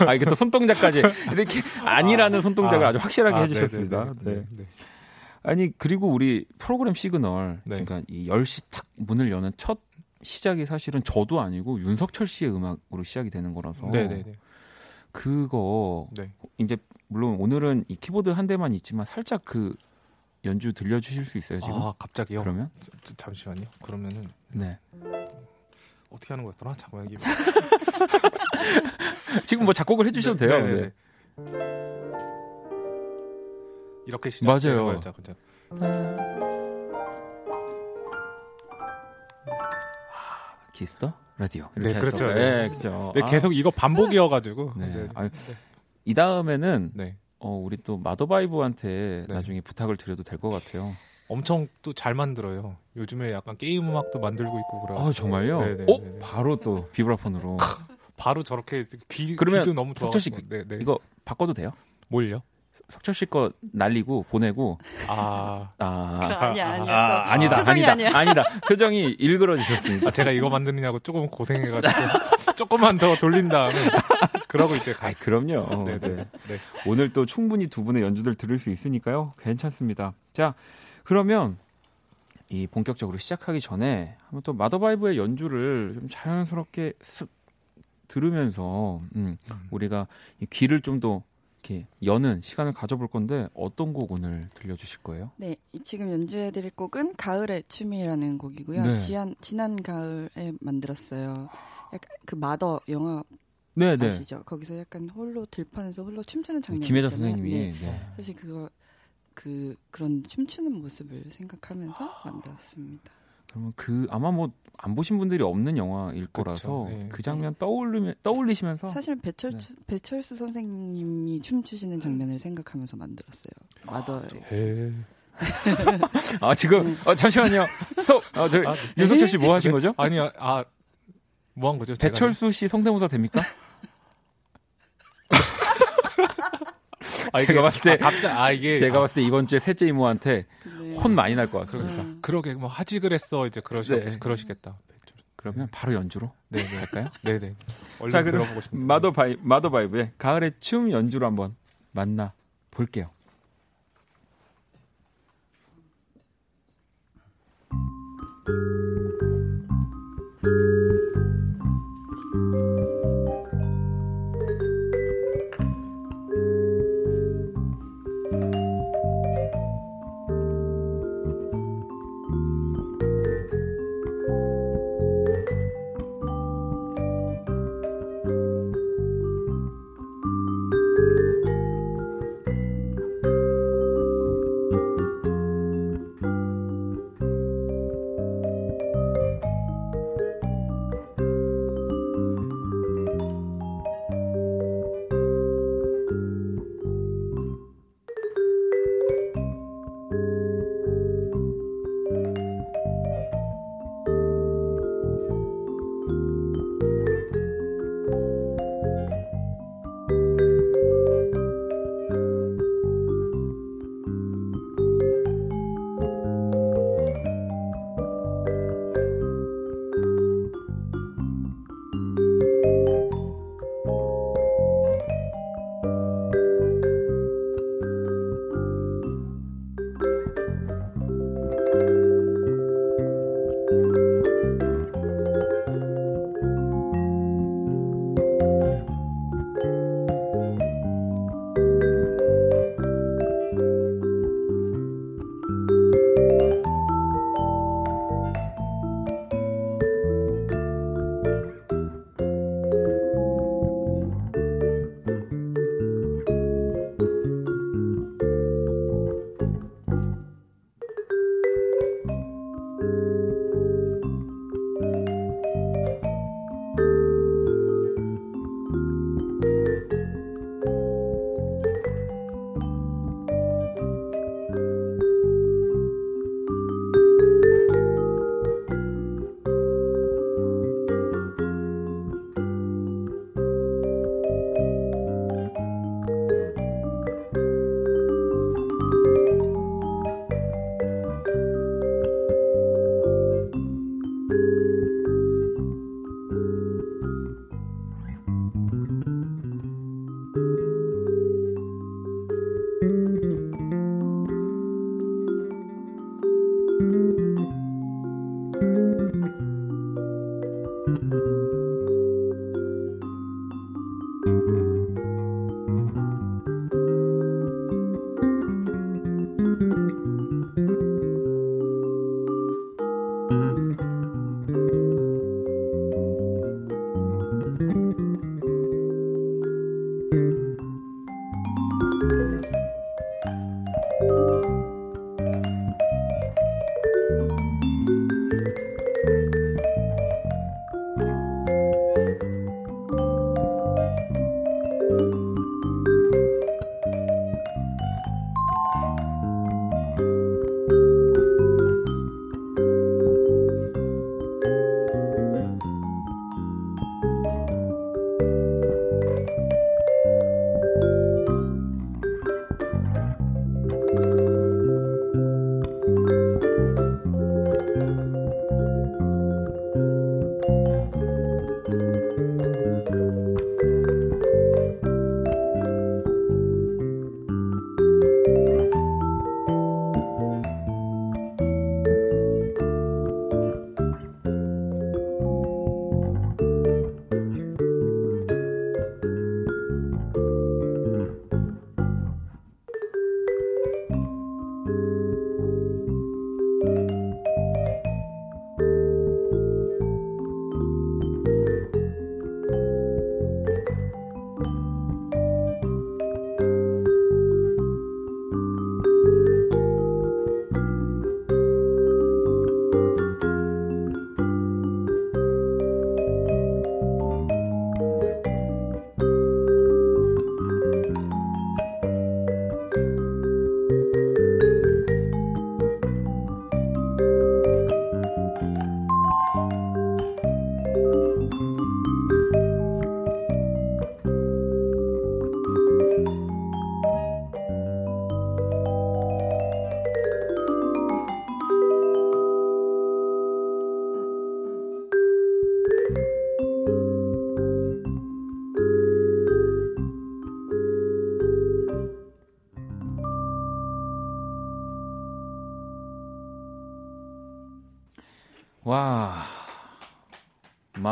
아, 이게 또 손동작까지 이렇게 아니라는 손동작을 아, 아, 주 확실하게 아, 해주셨습니다. 네, 네, 네, 네. 네. 아니 그리고 우리 프로그램 시그널 네. 그러니까 이 10시 탁 문을 여는 첫 시작이 사실은 저도 아니고 윤석철 씨의 음악으로 시작이 되는 거라서 네, 네, 네. 그거 네. 이제 물론 오늘은 이 키보드 한 대만 있지만 살짝 그 연주 들려주실 수 있어요 지금? 아, 갑자기요? 그러면 자, 자, 잠시만요. 그러면은 네 어떻게 하는 거였더라? 잠깐만 이게 지금 뭐 작곡을 해주셔도 돼요. 네, 네, 네. 네. 이렇게 시작되는 맞아요. 거였죠, 그죠? Kiss the Radio. 네, 그렇죠. 네. 네, 그렇죠. 네, 아, 계속 이거 반복이어가지고. 네. 네, 아유, 이 다음에는 네. 어, 우리 또 마더바이브한테 네. 나중에 부탁을 드려도 될 것 같아요. 엄청 또 잘 만들어요. 요즘에 약간 게임 음악도 만들고 있고 그래. 아 정말요? 네, 네, 어 네, 네. 바로 또 비브라폰으로 바로 저렇게 귀 그러면 귀도 너무 좋아. 씨 네, 네. 이거 바꿔도 돼요? 뭘요? 석철 씨 거 날리고 보내고 아, 아, 그 아니야 아니야. 아 그거 아니다 아니다 아니야. 아니다 표정이 일그러 지셨습니다. 아, 제가 이거 만드느냐고 조금 고생해가지고 조금만 더 돌린 다음에 그러고 이제 가. 아 그럼요. 네, 네. 네, 네. 오늘 또 충분히 두 분의 연주들 들을 수 있으니까요. 괜찮습니다. 자 그러면 이 본격적으로 시작하기 전에 한번 또 마더바이브의 연주를 좀 자연스럽게 쓱 들으면서 음, 음. 우리가 이 귀를 좀더 이렇게 여는 시간을 가져볼 건데 어떤 곡 오늘 들려주실 거예요? 네, 이 지금 연주해드릴 곡은 가을의 춤이라는 곡이고요. 네. 지난 지난 가을에 만들었어요. 약간 그 마더 영화 네, 네. 아시죠? 거기서 약간 홀로 들판에서 홀로 춤추는 장면 김혜자 있잖아요. 선생님이 네. 네. 사실 그거 그 그런 춤추는 모습을 생각하면서 만들었습니다. 그러면 그 아마 뭐 안 보신 분들이 없는 영화일 거라서 네. 그 장면 떠올리면 떠올리시면서 사실 배철수 네. 배철수 선생님이 춤추시는 장면을 생각하면서 만들었어요. 마더의 에 아 지금 어, 잠시만요. 스톱. 아, 저 아, 윤석철 씨 뭐 하신 거죠? 아니요, 아, 뭐 한 거죠? 배철수 씨 성대모사 됩니까? 아, 제가 봤을 때 아, 갑자, 아, 이게. 제가 아, 봤을 때 이번 주에 셋째 이모한테 네. 예. 혼 많이 날 것 같습니다. 그러니까. 음. 그러게 뭐 하지 그랬어 이제 그러시 네. 그러시겠다. 그러면 바로 연주로 네, 네. 갈까요? 네, 네. 자, 그럼 마더바이 마더바이브의 가을의 춤 연주로 한번 만나 볼게요.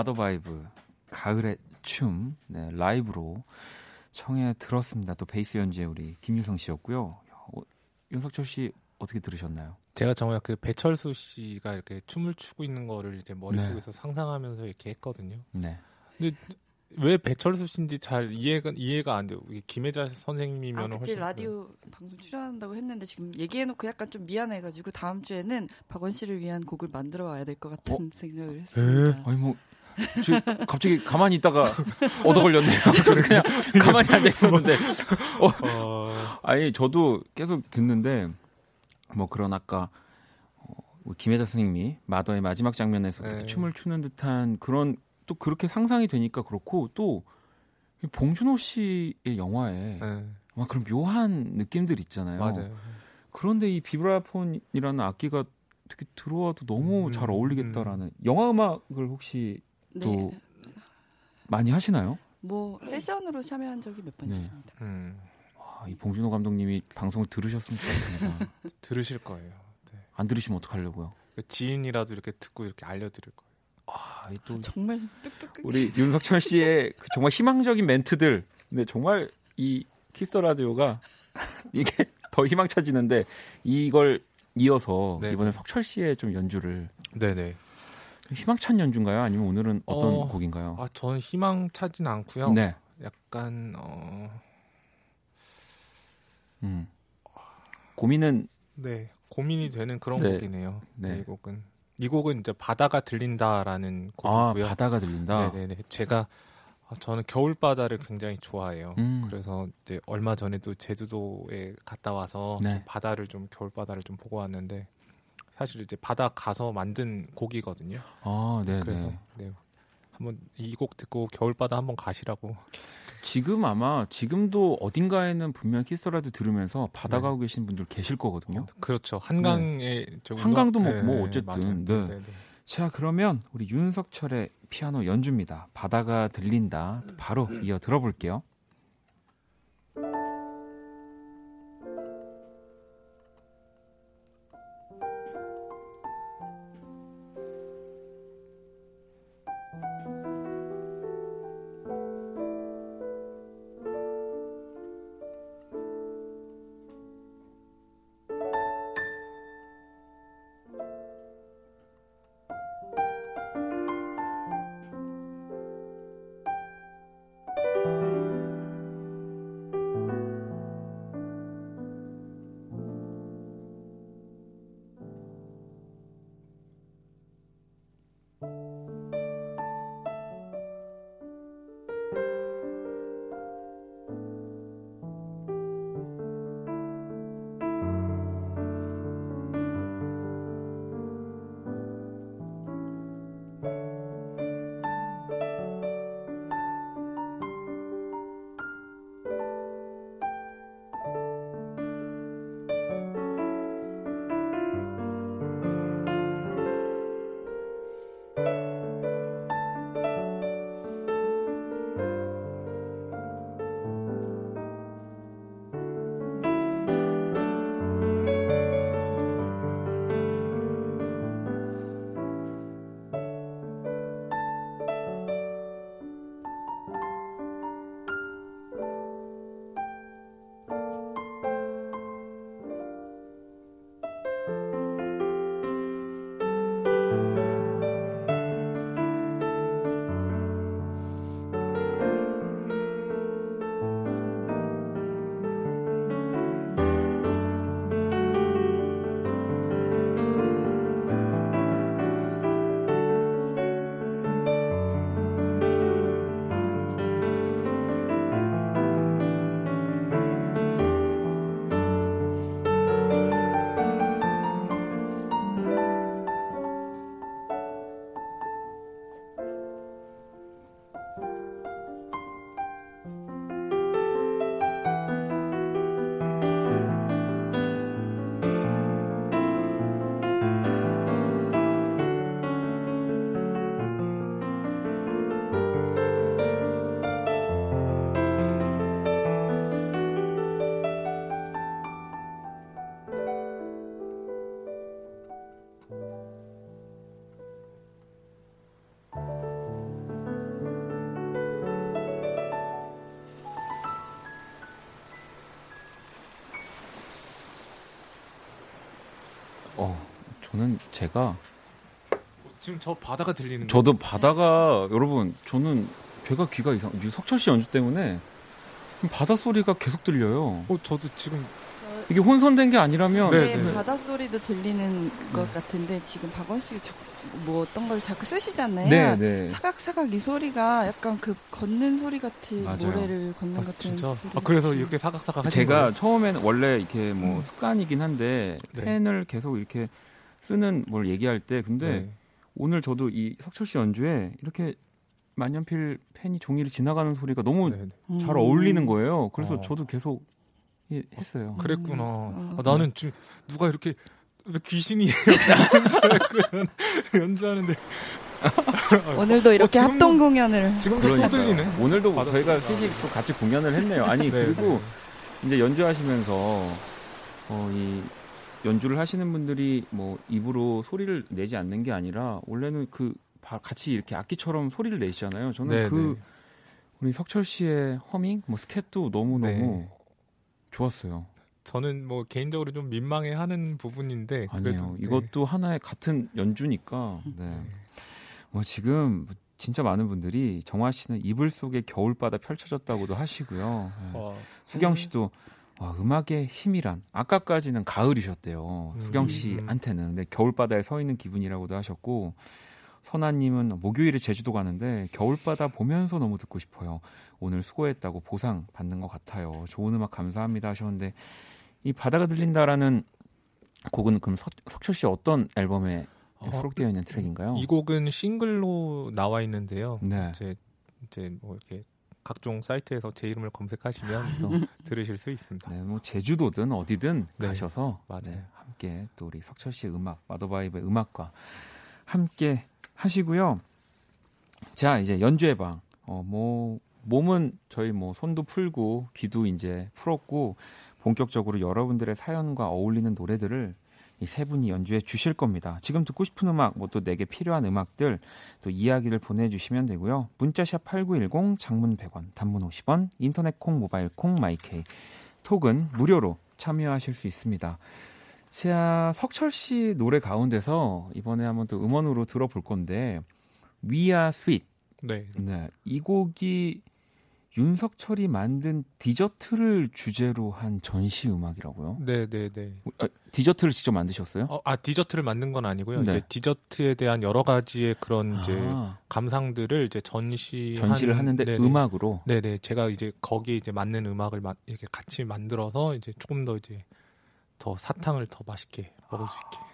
마더바이브 가을의 춤 네, 라이브로 청해 들었습니다. 또 베이스 연주에 우리 김유성 씨였고요. 어, 윤석철 씨 어떻게 들으셨나요? 제가 정말 그 배철수 씨가 이렇게 춤을 추고 있는 거를 이제 머릿속에서 네. 상상하면서 이렇게 했거든요. 네. 근데 왜 배철수 씨인지 잘 이해가 이해가 안 돼요. 김혜자 선생님이면 아, 그때 라디오 네. 방송 출연한다고 했는데 지금 얘기해놓고 약간 좀 미안해가지고 다음 주에는 박원 씨를 위한 곡을 만들어 와야 될 것 같은 어? 생각을 했습니다. 아니 뭐 갑자기 가만히 있다가 얻어 걸렸네요. 저는 그냥 가만히 앉아 있었는데. 어, 어... 아니 저도 계속 듣는데 뭐 그런 아까 어, 김혜자 선생님이 마더의 마지막 장면에서 네. 춤을 추는 듯한 그런 또 그렇게 상상이 되니까 그렇고 또 봉준호 씨의 영화에 네. 막 그런 묘한 느낌들 있잖아요. 맞아요. 그런데 이 비브라폰이라는 악기가 특히 들어와도 너무 음, 잘 어울리겠다라는 음. 영화 음악을 혹시 네. 또 많이 하시나요? 뭐 세션으로 참여한 적이 몇번 네. 있습니다. 음. 와, 이 봉준호 감독님이 방송을 들으셨으면 좋겠습니다. 들으실 거예요. 네. 안 들으시면 어떡하려고요? 그 지인이라도 이렇게 듣고 이렇게 알려드릴 거예요. 아, 또 정말 뚝뚝 우리 윤석철 씨의 그 정말 희망적인 멘트들. 근데 정말 이 키스 라디오가 이게 더 희망차지는데 이걸 이어서 네 이번에 석철 씨의 좀 연주를 네네 희망찬 연주인가요? 아니면 오늘은 어떤 어, 곡인가요? 아, 저는 희망차진 않고요. 네. 약간 어 음. 고민은 네 고민이 되는 그런 네. 곡이네요. 네. 네. 이 곡은 이 곡은 이제 바다가 들린다라는 아, 곡이고요. 아, 바다가 들린다. 네네네. 제가 아, 저는 겨울 바다를 굉장히 좋아해요. 음. 그래서 이제 얼마 전에도 제주도에 갔다 와서 네. 좀 바다를 좀 겨울 바다를 좀 보고 왔는데 사실 이제 바다 가서 만든 곡이거든요. 아, 네. 그래서 네. 한번 이 곡 듣고 겨울 바다 한번 가시라고. 지금 아마 지금도 어딘가에는 분명 키스라도 들으면서 바다 네. 가고 계신 분들 계실 거거든요. 그렇죠. 한강에 네. 한강도 뭐, 뭐 어쨌든. 네. 네. 네. 자 그러면 우리 윤석철의 피아노 연주입니다. 바다가 들린다. 바로 이어 들어볼게요. 저는 제가 지금 저 바다가 들리는 저도 거 바다가 여러분 저는 배가 귀가 이상 석철 씨 연주 때문에 바다 소리가 계속 들려요. 어 저도 지금 이게 혼선된 게 아니라면 네, 네. 바다 소리도 들리는 것 같은데 지금 박원 씨가 뭐 어떤 걸 자꾸 쓰시잖아요. 네, 네. 사각사각 이 소리가 약간 그 걷는 소리 같은 맞아요. 모래를 걷는 아, 같은 진짜? 소리. 아, 그래서 이렇게 사각사각 제가 거예요? 처음에는 원래 이렇게 뭐 음. 습관이긴 한데 네. 펜을 계속 이렇게 쓰는 뭘 얘기할 때 근데 네. 오늘 저도 이 석철 씨 연주에 이렇게 만년필 펜이 종이를 지나가는 소리가 너무 네, 네. 잘 어울리는 거예요. 그래서 어. 저도 계속 했어요. 그랬구나. 음. 아, 나는 지금 누가 이렇게 귀신이 연주하는데 오늘도 이렇게 어, 합동 공연을 지금도 또 들리네. 오늘도 받았습니다. 저희가 셋이 또 같이 공연을 했네요. 아니 네, 그리고 네. 이제 연주하시면서 어, 이 연주를 하시는 분들이 뭐 입으로 소리를 내지 않는 게 아니라 원래는 그 같이 이렇게 악기처럼 소리를 내시잖아요. 저는 네, 그 네. 우리 석철 씨의 허밍, 뭐 스캣도 너무 너무 네. 좋았어요. 저는 뭐 개인적으로 좀 민망해하는 부분인데 아니에요. 네. 이것도 하나의 같은 연주니까. 네. 뭐 지금 진짜 많은 분들이 정화 씨는 이불 속에 겨울바다 펼쳐졌다고도 하시고요. 네. 수경 씨도 와, 음악의 힘이란 아까까지는 가을이셨대요. 음. 수경 씨한테는 근데 겨울바다에 서 있는 기분이라고도 하셨고 선아님은 목요일에 제주도 가는데 겨울바다 보면서 너무 듣고 싶어요. 오늘 수고했다고 보상 받는 것 같아요. 좋은 음악 감사합니다 하셨는데 이 바다가 들린다라는 곡은 그럼 석, 석철 씨 어떤 앨범에 어, 수록되어 있는 트랙인가요? 이 곡은 싱글로 나와 있는데요. 네. 이제 이제 뭐 이렇게 각종 사이트에서 제 이름을 검색하시면 들으실 수 있습니다. 네, 뭐 제주도든 어디든 네, 가셔서. 네, 함께 또 우리 석철 씨의 음악, 마더바이브의 음악과 함께 하시고요. 자, 이제 연주의 방. 어, 뭐 몸은 저희 뭐 손도 풀고 귀도 이제 풀었고 본격적으로 여러분들의 사연과 어울리는 노래들을 이 세 분이 연주해 주실 겁니다. 지금 듣고 싶은 음악, 뭐 또 내게 필요한 음악들, 또 이야기를 보내주시면 되고요. 문자샵 8910, 장문 100원, 단문 50원, 인터넷 콩, 모바일 콩, 마이케이, 톡은 무료로 참여하실 수 있습니다. 자, 석철 씨 노래 가운데서 이번에 한번 또 음원으로 들어볼 건데, We Are Sweet. 네. 네. 이 곡이 윤석철이 만든 디저트를 주제로 한 전시 음악이라고요? 네, 네, 네. 아, 디저트를 직접 만드셨어요? 어, 아, 디저트를 만든 건 아니고요. 네. 이제 디저트에 대한 여러 가지의 그런 아. 이제 감상들을 이제 전시 전시를 하는데 네네. 음악으로. 네, 네. 제가 이제 거기에 이제 맞는 음악을 마, 이렇게 같이 만들어서 이제 조금 더 이제 더 사탕을 더 맛있게 먹을 수 있게.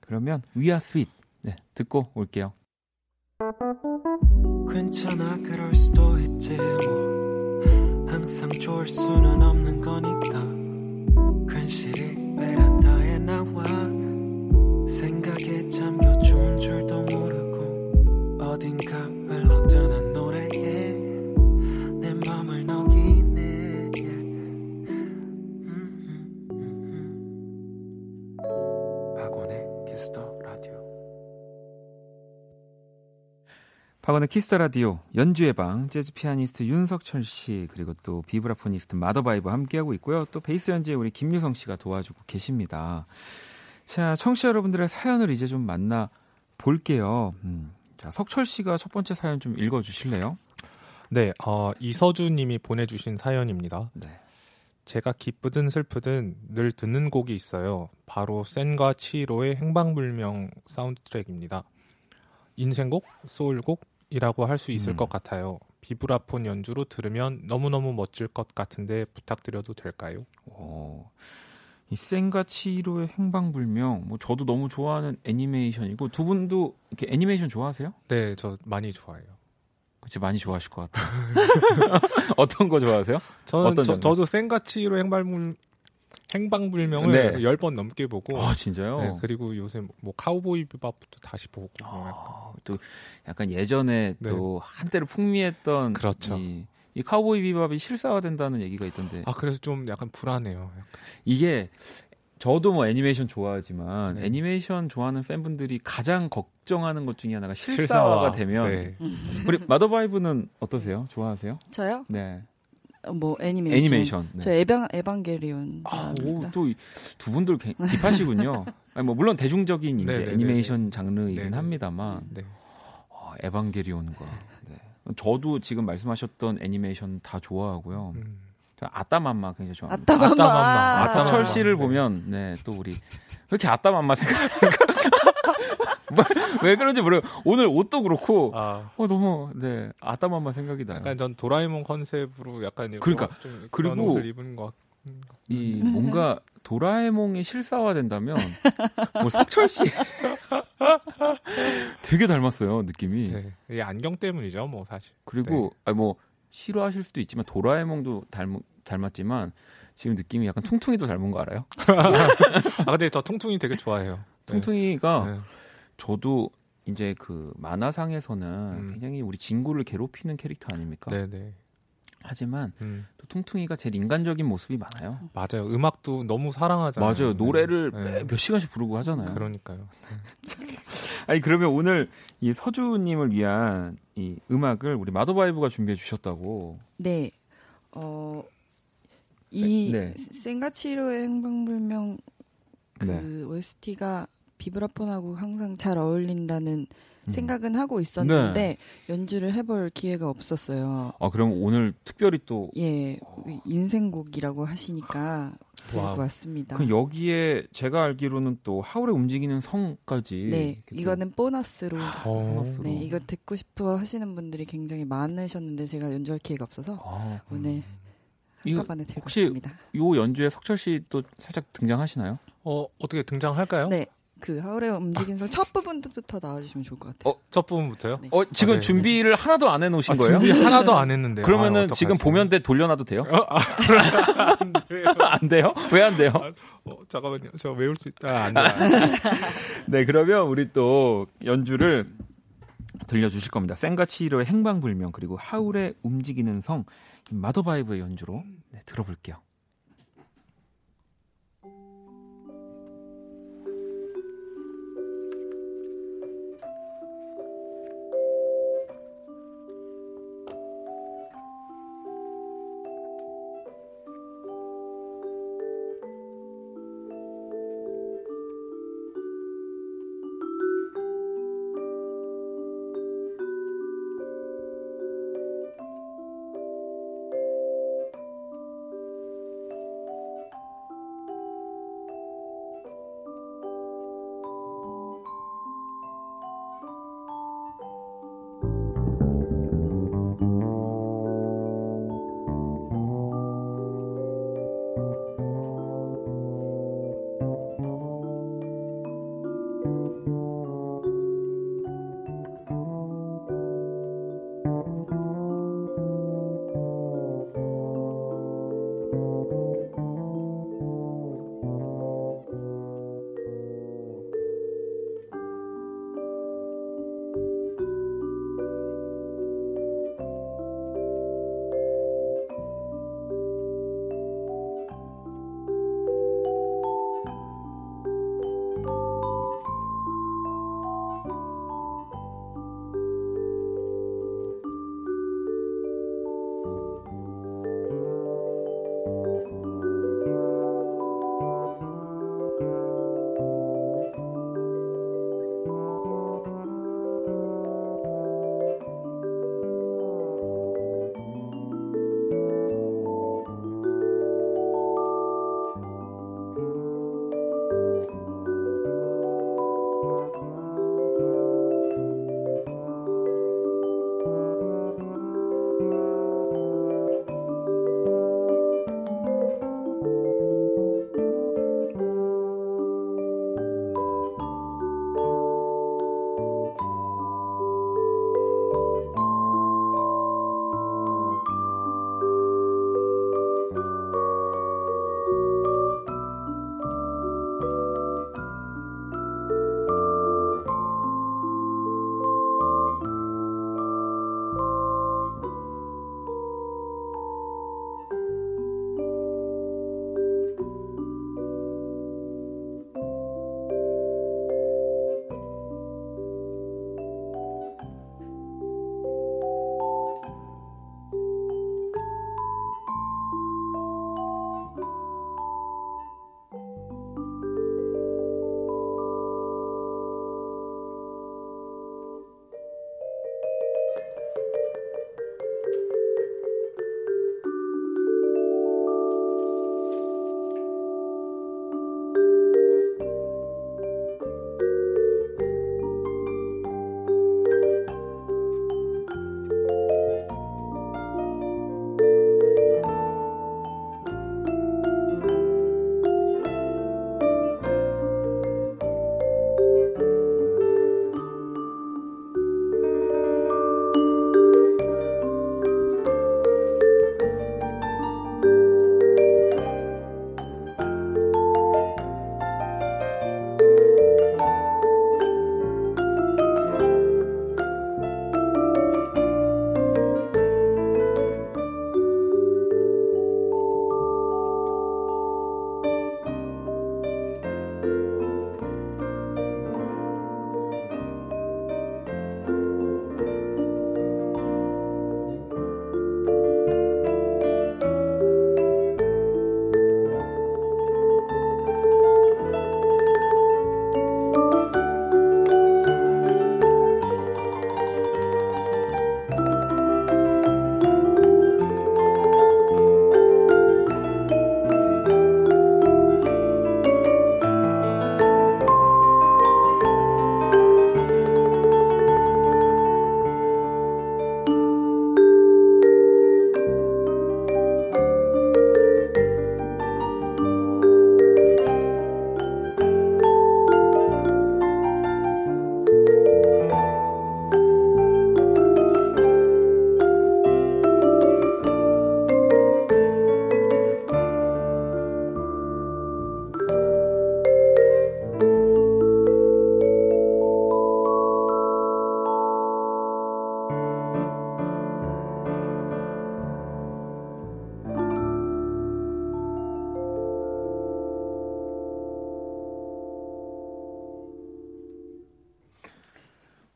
그러면 We Are Sweet. 네, 듣고 올게요. 괜찮아 그럴 수도 있지 뭐 좋을 수는 없는 거니까 박원의 키스 더 라디오 연주의 방 재즈 피아니스트 윤석철 씨 그리고 또 vibraphonist 마더바이브 함께하고 있고요. 또 베이스 연주에 우리 김유성 씨가 도와주고 계십니다. 자, 청취자 여러분들의 사연을 이제 좀 만나 볼게요. 음. 자, 석철 씨가 첫 번째 사연 좀 읽어 주실래요? 네, 어, 이서주 님이 보내 주신 사연입니다. 네. 제가 기쁘든 슬프든 늘 듣는 곡이 있어요. 바로 센과 치히로의 행방불명 사운드 트랙입니다. 인생곡, 소울곡, 이라고 할 수 있을 음. 것 같아요. 비브라폰 연주로 들으면 너무너무 멋질 것 같은데 부탁드려도 될까요? 오, 이 센과 치히로의 행방불명, 뭐 저도 너무 좋아하는 애니메이션이고 두 분도 이렇게 애니메이션 좋아하세요? 네, 저 많이 좋아해요. 그치 많이 좋아하실 것 같아요. 어떤 거 좋아하세요? 저는 저, 저도 센과 치히로 행방불 행방불명을 네. 10번 넘게 보고. 아, 진짜요? 네, 그리고 요새 뭐 카우보이 비밥부터 다시 보고. 아, 또 약간 예전에 네. 또 한때를 풍미했던 그렇죠. 이, 이 카우보이 비밥이 실사화된다는 얘기가 있던데. 아, 그래서 좀 약간 불안해요. 약간. 이게 저도 뭐 애니메이션 좋아하지만 네. 애니메이션 좋아하는 팬분들이 가장 걱정하는 것 중에 하나가 실사화가 실사화. 되면 네. 우리 마더바이브는 어떠세요? 좋아하세요? 저요? 네. 뭐 애니메이션. 애니메이션. 네. 저 에방 에반게리온. 아, 또두 분들 딥하시군요. 아니, 뭐 물론 대중적인 이제 네네네네. 애니메이션 장르이긴 네네. 합니다만. 네. 어, 에반게리온과. 네. 저도 지금 말씀하셨던 애니메이션 다 좋아하고요. 음. 아따맘마 굉장히 좋아합니다. 아따맘마. 아따맘마. 아따철 씨를 네. 보면 네, 또 우리 왜 이렇게 아따맘마 생각할까? 왜 그런지 모르. 오늘 옷도 그렇고 아. 어 너무 네 아따맘마 생각이 나요. 약간 전 도라에몽 컨셉으로 약간 그러니까 그리고 옷을 입은 것. 이 뭔가 도라에몽이 실사화된다면 뭐 석철 씨 되게 닮았어요 느낌이. 네. 이 안경 때문이죠, 뭐 사실. 그리고 네. 아니 뭐 싫어하실 수도 있지만 도라에몽도 닮, 닮았지만 지금 느낌이 약간 퉁퉁이도 닮은 거 알아요? 아 근데 저 퉁퉁이 되게 좋아해요. 퉁퉁이가 네. 저도 이제 그 만화상에서는 음. 굉장히 우리 친구를 괴롭히는 캐릭터 아닙니까? 네네. 하지만 음. 또 퉁퉁이가 제일 인간적인 모습이 많아요. 맞아요. 음악도 너무 사랑하잖아요. 맞아요. 노래를 네. 몇 시간씩 부르고 하잖아요. 그러니까요. 아니 그러면 오늘 이 서주님을 위한 이 음악을 우리 마더바이브가 준비해 주셨다고. 네. 어. 이 네. 센과 치히로의 행방불명 그 네. OST가 비브라폰하고 항상 잘 어울린다는 음. 생각은 하고 있었는데 네. 연주를 해볼 기회가 없었어요. 아 그럼 오늘 특별히 또 예 인생곡이라고 하시니까 들고 왔습니다. 그 여기에 제가 알기로는 또 하울의 움직이는 성까지 네 이거는 보너스로, 아, 네 이거 듣고 싶어 하시는 분들이 굉장히 많으셨는데 제가 연주할 기회가 없어서 아, 오늘 한꺼번에 들고 왔습니다. 이 연주에 석철 씨 또 살짝 등장하시나요? 어 어떻게 등장할까요? 네 그 하울의 움직임성 첫 부분부터 나와주시면 좋을 것 같아요. 어, 첫 부분부터요? 네. 어, 지금 아, 네. 준비를 하나도 안 해놓으신 아, 거예요? 준비 하나도 안 했는데요. 그러면은 아, 지금 보면대 돌려놔도 돼요? 어, 아, 안 돼요. 안 돼요? 왜 안 돼요? 아, 어, 잠깐만요. 저 외울 수 있다. 아, 안 돼요. 네, 그러면 우리 또 연주를 들려주실 겁니다. 생가치로의 행방불명 그리고 하울의 움직이는 성 마더바이브의 연주로 네, 들어볼게요.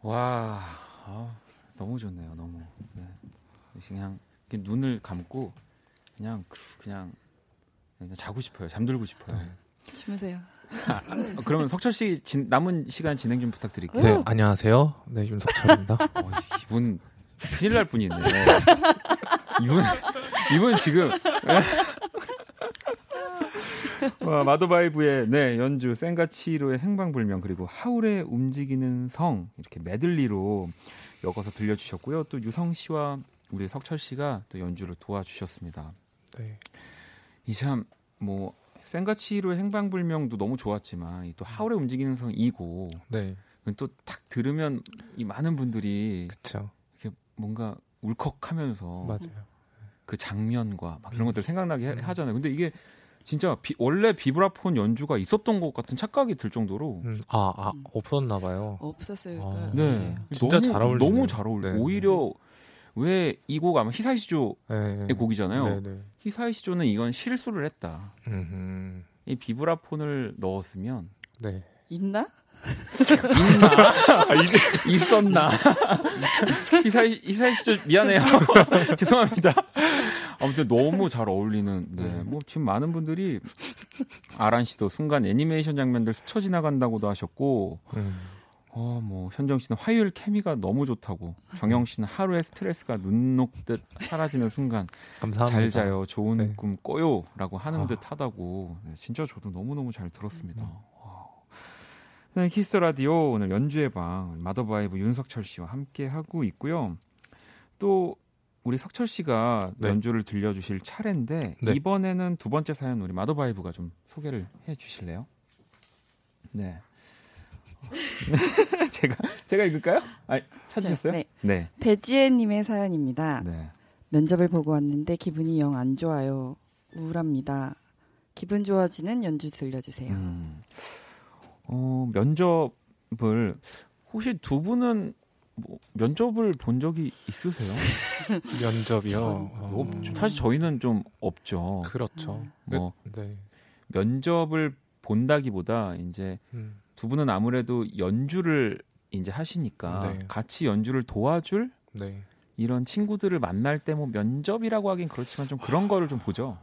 와, 아, 너무 좋네요. 너무. 네. 그냥 눈을 감고 그냥 그냥 그냥 자고 싶어요. 잠들고 싶어요. 네. 주무세요. 아, 그러면 석철 씨 진, 남은 시간 진행 좀 부탁드릴게요. 네, 안녕하세요. 네, 윤석철입니다. 어, 이분 큰일 날 분이네. 이분 이분 지금 와, 마더바이브의 네, 연주 센가치로의 행방불명 그리고 하울의 움직이는 성 이렇게 메들리로 엮어서 들려주셨고요. 또 유성 씨와 우리 석철 씨가 또 연주를 도와주셨습니다. 네. 이참뭐 센가치로의 행방불명도 너무 좋았지만 또 하울의 움직이는 성 2고 네. 또딱 들으면 이 많은 분들이 그쵸. 이렇게 뭔가 울컥하면서 맞아요. 그 장면과 막 그런 것들 생각나게 음. 하잖아요. 근데 이게 진짜 비, 원래 비브라폰 연주가 있었던 것 같은 착각이 들 정도로 음. 아, 아 없었나 봐요. 없었어요. 아, 네. 네. 진짜 너무, 잘 어울리네. 너무 잘 어울려. 네. 오히려 왜 이 곡 아마 히사이시조의 네. 곡이잖아요. 네, 네. 히사이시조는 이건 실수를 했다. 음흠. 이 비브라폰을 넣었으면 네. 있나? 있나? 아, 있었나? 이사이, 이사이 씨, 미안해요. 죄송합니다. 아무튼 너무 잘 어울리는, 네. 음. 뭐, 지금 많은 분들이, 아란 씨도 순간 애니메이션 장면들 스쳐 지나간다고도 하셨고, 음. 어, 뭐, 현정 씨는 화요일 케미가 너무 좋다고, 정영 씨는 하루의 스트레스가 눈 녹듯 사라지는 순간, 감사합니다. 잘 자요, 좋은 네. 꿈 꿔요, 라고 하는 아. 듯 하다고, 네, 진짜 저도 너무너무 잘 들었습니다. 음. 네, 키스 더 라디오 오늘 연주의 방 마더바이브 윤석철 씨와 함께 하고 있고요. 또 우리 석철 씨가 네. 연주를 들려주실 차례인데 네. 이번에는 두 번째 사연 우리 마더바이브가 좀 소개를 해주실래요? 네. 제가 제가 읽을까요? 아, 찾으셨어요? 네. 네. 배지혜님의 사연입니다. 네. 면접을 보고 왔는데 기분이 영 안 좋아요. 우울합니다. 기분 좋아지는 연주 들려주세요. 음. 어, 면접을 혹시 두 분은 뭐 면접을 본 적이 있으세요? 면접이요? 어, 사실 저희는 좀 없죠. 그렇죠. 뭐 네. 면접을 본다기보다 이제 음. 두 분은 아무래도 연주를 이제 하시니까 네. 같이 연주를 도와줄 네. 이런 친구들을 만날 때 뭐 면접이라고 하긴 그렇지만 좀 그런 거를 좀 보죠.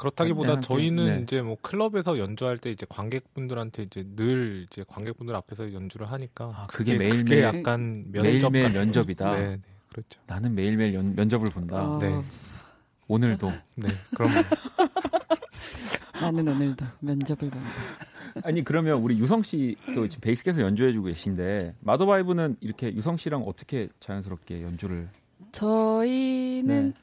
그렇다기보다 네, 저희는 네. 이제 뭐 클럽에서 연주할 때 이제 관객분들한테 이제 늘 이제 관객분들 앞에서 연주를 하니까 아, 그게, 그게 매일 매일 약간 면접 매일 면접이다. 네, 네, 그렇죠. 나는 매일매일 연, 면접을 본다. 어... 네. 오늘도. 네, 그럼 나는 오늘도 면접을 본다. 아니 그러면 우리 유성 씨도 지금 베이스께서 연주해주고 계신데 마더바이브는 이렇게 유성 씨랑 어떻게 자연스럽게 연주를? 저희는 네.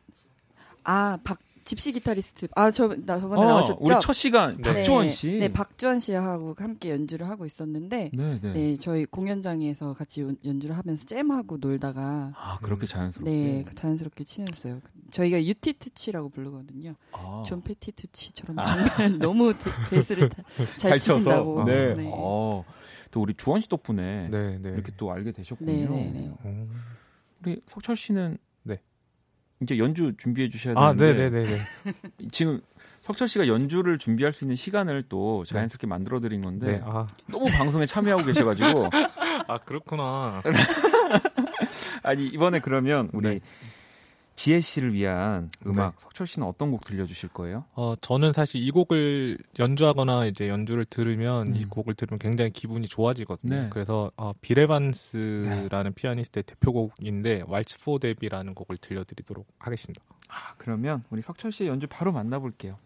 아박 집시 기타리스트. 아, 저, 나 저번에 어, 나오셨죠? 우리 첫 시간, 네. 박주원 씨. 네, 박주원 씨하고 함께 연주를 하고 있었는데, 네, 네. 네 저희 공연장에서 같이 연 주를 하면서 잼하고 놀다가. 아, 그렇게 음, 자연스럽게? 네, 자연스럽게 친해졌어요. 저희가 유티투치라고 부르거든요. 아. 존 패티투치처럼 아. 정말 너무 베이스를 잘, 잘 치신다고. 네. 네. 어, 또 우리 주원 씨 덕분에 네, 네. 이렇게 또 알게 되셨군요. 네, 네, 네. 음. 우리 석철 씨는 이제 연주 준비해 주셔야 아, 되는데 아, 네네네. 지금 석철 씨가 연주를 준비할 수 있는 시간을 또 자연스럽게 네. 만들어 드린 건데 네, 아. 너무 방송에 참여하고 계셔가지고 아 그렇구나. 아니 이번에 그러면 우리 네. 지혜 씨를 위한 음악 네. 석철 씨는 어떤 곡 들려주실 거예요? 어 저는 사실 이 곡을 연주하거나 이제 연주를 들으면 음. 이 곡을 들으면 굉장히 기분이 좋아지거든요. 네. 그래서 어, 비레반스라는 네. 피아니스트의 대표곡인데 왈츠 포 데비라는 곡을 들려드리도록 하겠습니다. 아 그러면 우리 석철 씨의 연주 바로 만나볼게요.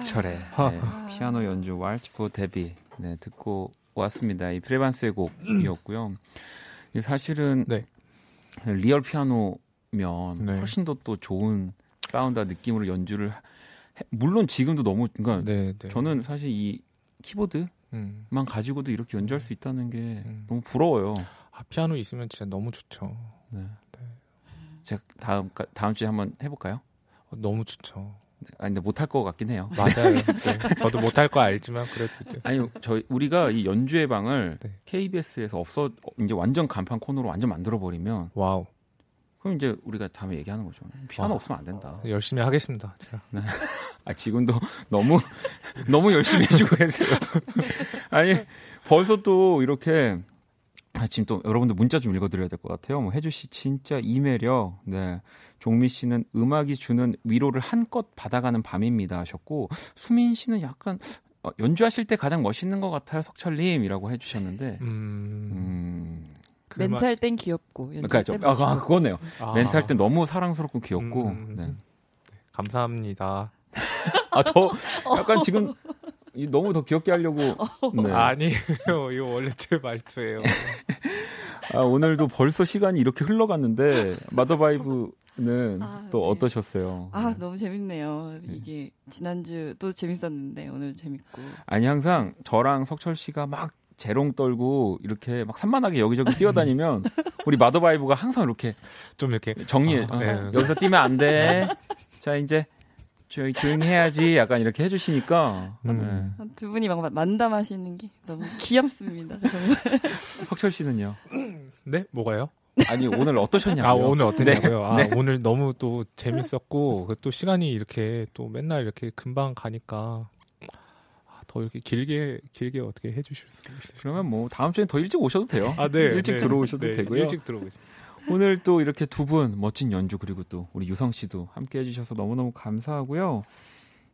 윤석철의 아. 네, 피아노 연주 Waltz for Debby 네, 듣고 왔습니다. 이 빌 에반스의 곡이었고요. 사실은 네. real 피아노면 네. 훨씬 더 또 좋은 사운드와 느낌으로 연주를 해, 물론 지금도 너무 그러니까 네, 네. 저는 사실 이 키보드만 음. 가지고도 이렇게 연주할 수 있다는 게 음. 너무 부러워요. 아, 피아노 있으면 진짜 너무 좋죠. 네. 네. 제가 다음 다음 주에 한번 해볼까요? 어, 너무 좋죠. 아 근데 못할 것 같긴 해요. 맞아요. 네. 저도 못할 거 알지만 그래도 네. 아니 저 우리가 이 연주의 방을 네. KBS에서 없어 이제 완전 간판 코너로 완전 만들어 버리면 와우. 그럼 이제 우리가 다음에 얘기하는 거죠. 피아노 아, 없으면 안 된다. 열심히 하겠습니다. 제가. 네. 아 지금도 너무 너무 열심히 해주고 계세요. 아니 벌써 또 이렇게 아, 지금 또 여러분들 문자 좀 읽어드려야 될 것 같아요. 뭐 혜주 씨 진짜 이매력. 네. 종미 씨는 음악이 주는 위로를 한껏 받아가는 밤입니다 하셨고 수민 씨는 약간 어, 연주하실 때 가장 멋있는 것 같아요 석철님이라고 해주셨는데. 음... 음... 그 멘탈 땐 귀엽고 그러니까 좀, 아, 아, 그거네요. 아... 멘탈 땐 너무 사랑스럽고 귀엽고. 음... 네. 감사합니다. 아더 약간 지금 너무 더 귀엽게 하려고. 네. 아니에요. 이거 원래 제 말투예요. 아, 오늘도 벌써 시간이 이렇게 흘러갔는데 마더바이브 는 아, 또 네. 어떠셨어요? 아 너무 재밌네요. 네. 이게 지난주 또 재밌었는데 오늘 재밌고. 아니 항상 저랑 석철 씨가 막 재롱 떨고 이렇게 막 산만하게 여기저기 뛰어다니면 우리 마더바이브가 항상 이렇게 좀 이렇게 정리해. 아, 네. 어, 여기서 뛰면 안 돼. 자 이제 저희 조용히 해야지 약간 이렇게 해주시니까 음. 네. 두 분이 막 만담하시는 게 너무 귀엽습니다. 정말. 석철 씨는요? 네 뭐가요? 아니 오늘 어떠셨냐고요? 아 오늘 어땠냐고요? 네. 아 네. 오늘 너무 또 재밌었고 그또 시간이 이렇게 또 맨날 이렇게 금방 가니까 아, 더 이렇게 길게 길게 어떻게 해주실 수 있어요? 그러면 뭐 다음 주엔 더 일찍 오셔도 돼요. 아 네, 일찍 네. 들어오셔도 네, 되고요. 일찍 들어오겠습니다. 오늘 또 이렇게 두 분 멋진 연주 그리고 또 우리 유성 씨도 함께 해주셔서 너무너무 감사하고요.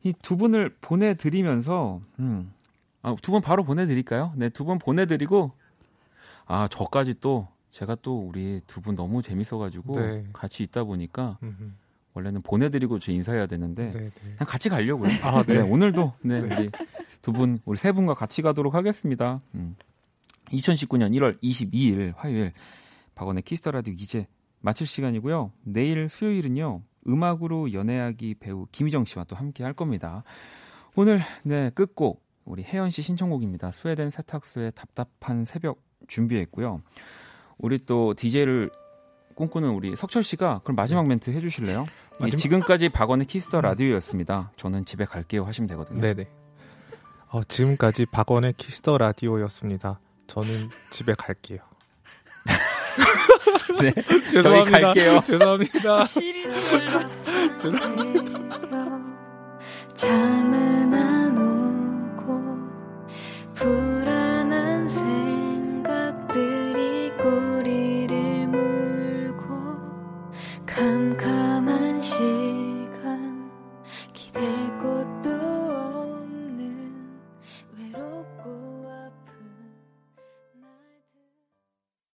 이 두 분을 보내드리면서 음, 아, 두 분 바로 보내드릴까요? 네, 두 분 보내드리고 아 저까지 또 제가 또 우리 두 분 너무 재밌어가지고 네. 같이 있다 보니까 음흠. 원래는 보내드리고 저 인사해야 되는데 네, 네. 그냥 같이 가려고요. 아, 네. 네. 오늘도 네, 네. 우리 두 분, 우리 세 분과 같이 가도록 하겠습니다. 음. 2019년 1월 22일 화요일 박원의 키스 더 라디오 이제 마칠 시간이고요. 내일 수요일은요 음악으로 연애하기 배우 김희정 씨와 또 함께 할 겁니다. 오늘 네 끝곡 우리 혜연 씨 신청곡입니다. 스웨덴 세탁소의 답답한 새벽 준비했고요. 우리 또 DJ를 꿈꾸는 우리 석철 씨가 그럼 마지막 네. 멘트 해주실래요? 마지막... 지금까지 박원의 키스 더 라디오였습니다. 저는 집에 갈게요 하시면 되거든요. 네네. 어, 지금까지 박원의 키스 더 라디오였습니다. 저는 집에 갈게요. 네, 저희 갈게요. 죄송합니다. 죄송합니다. 잠은 안 오고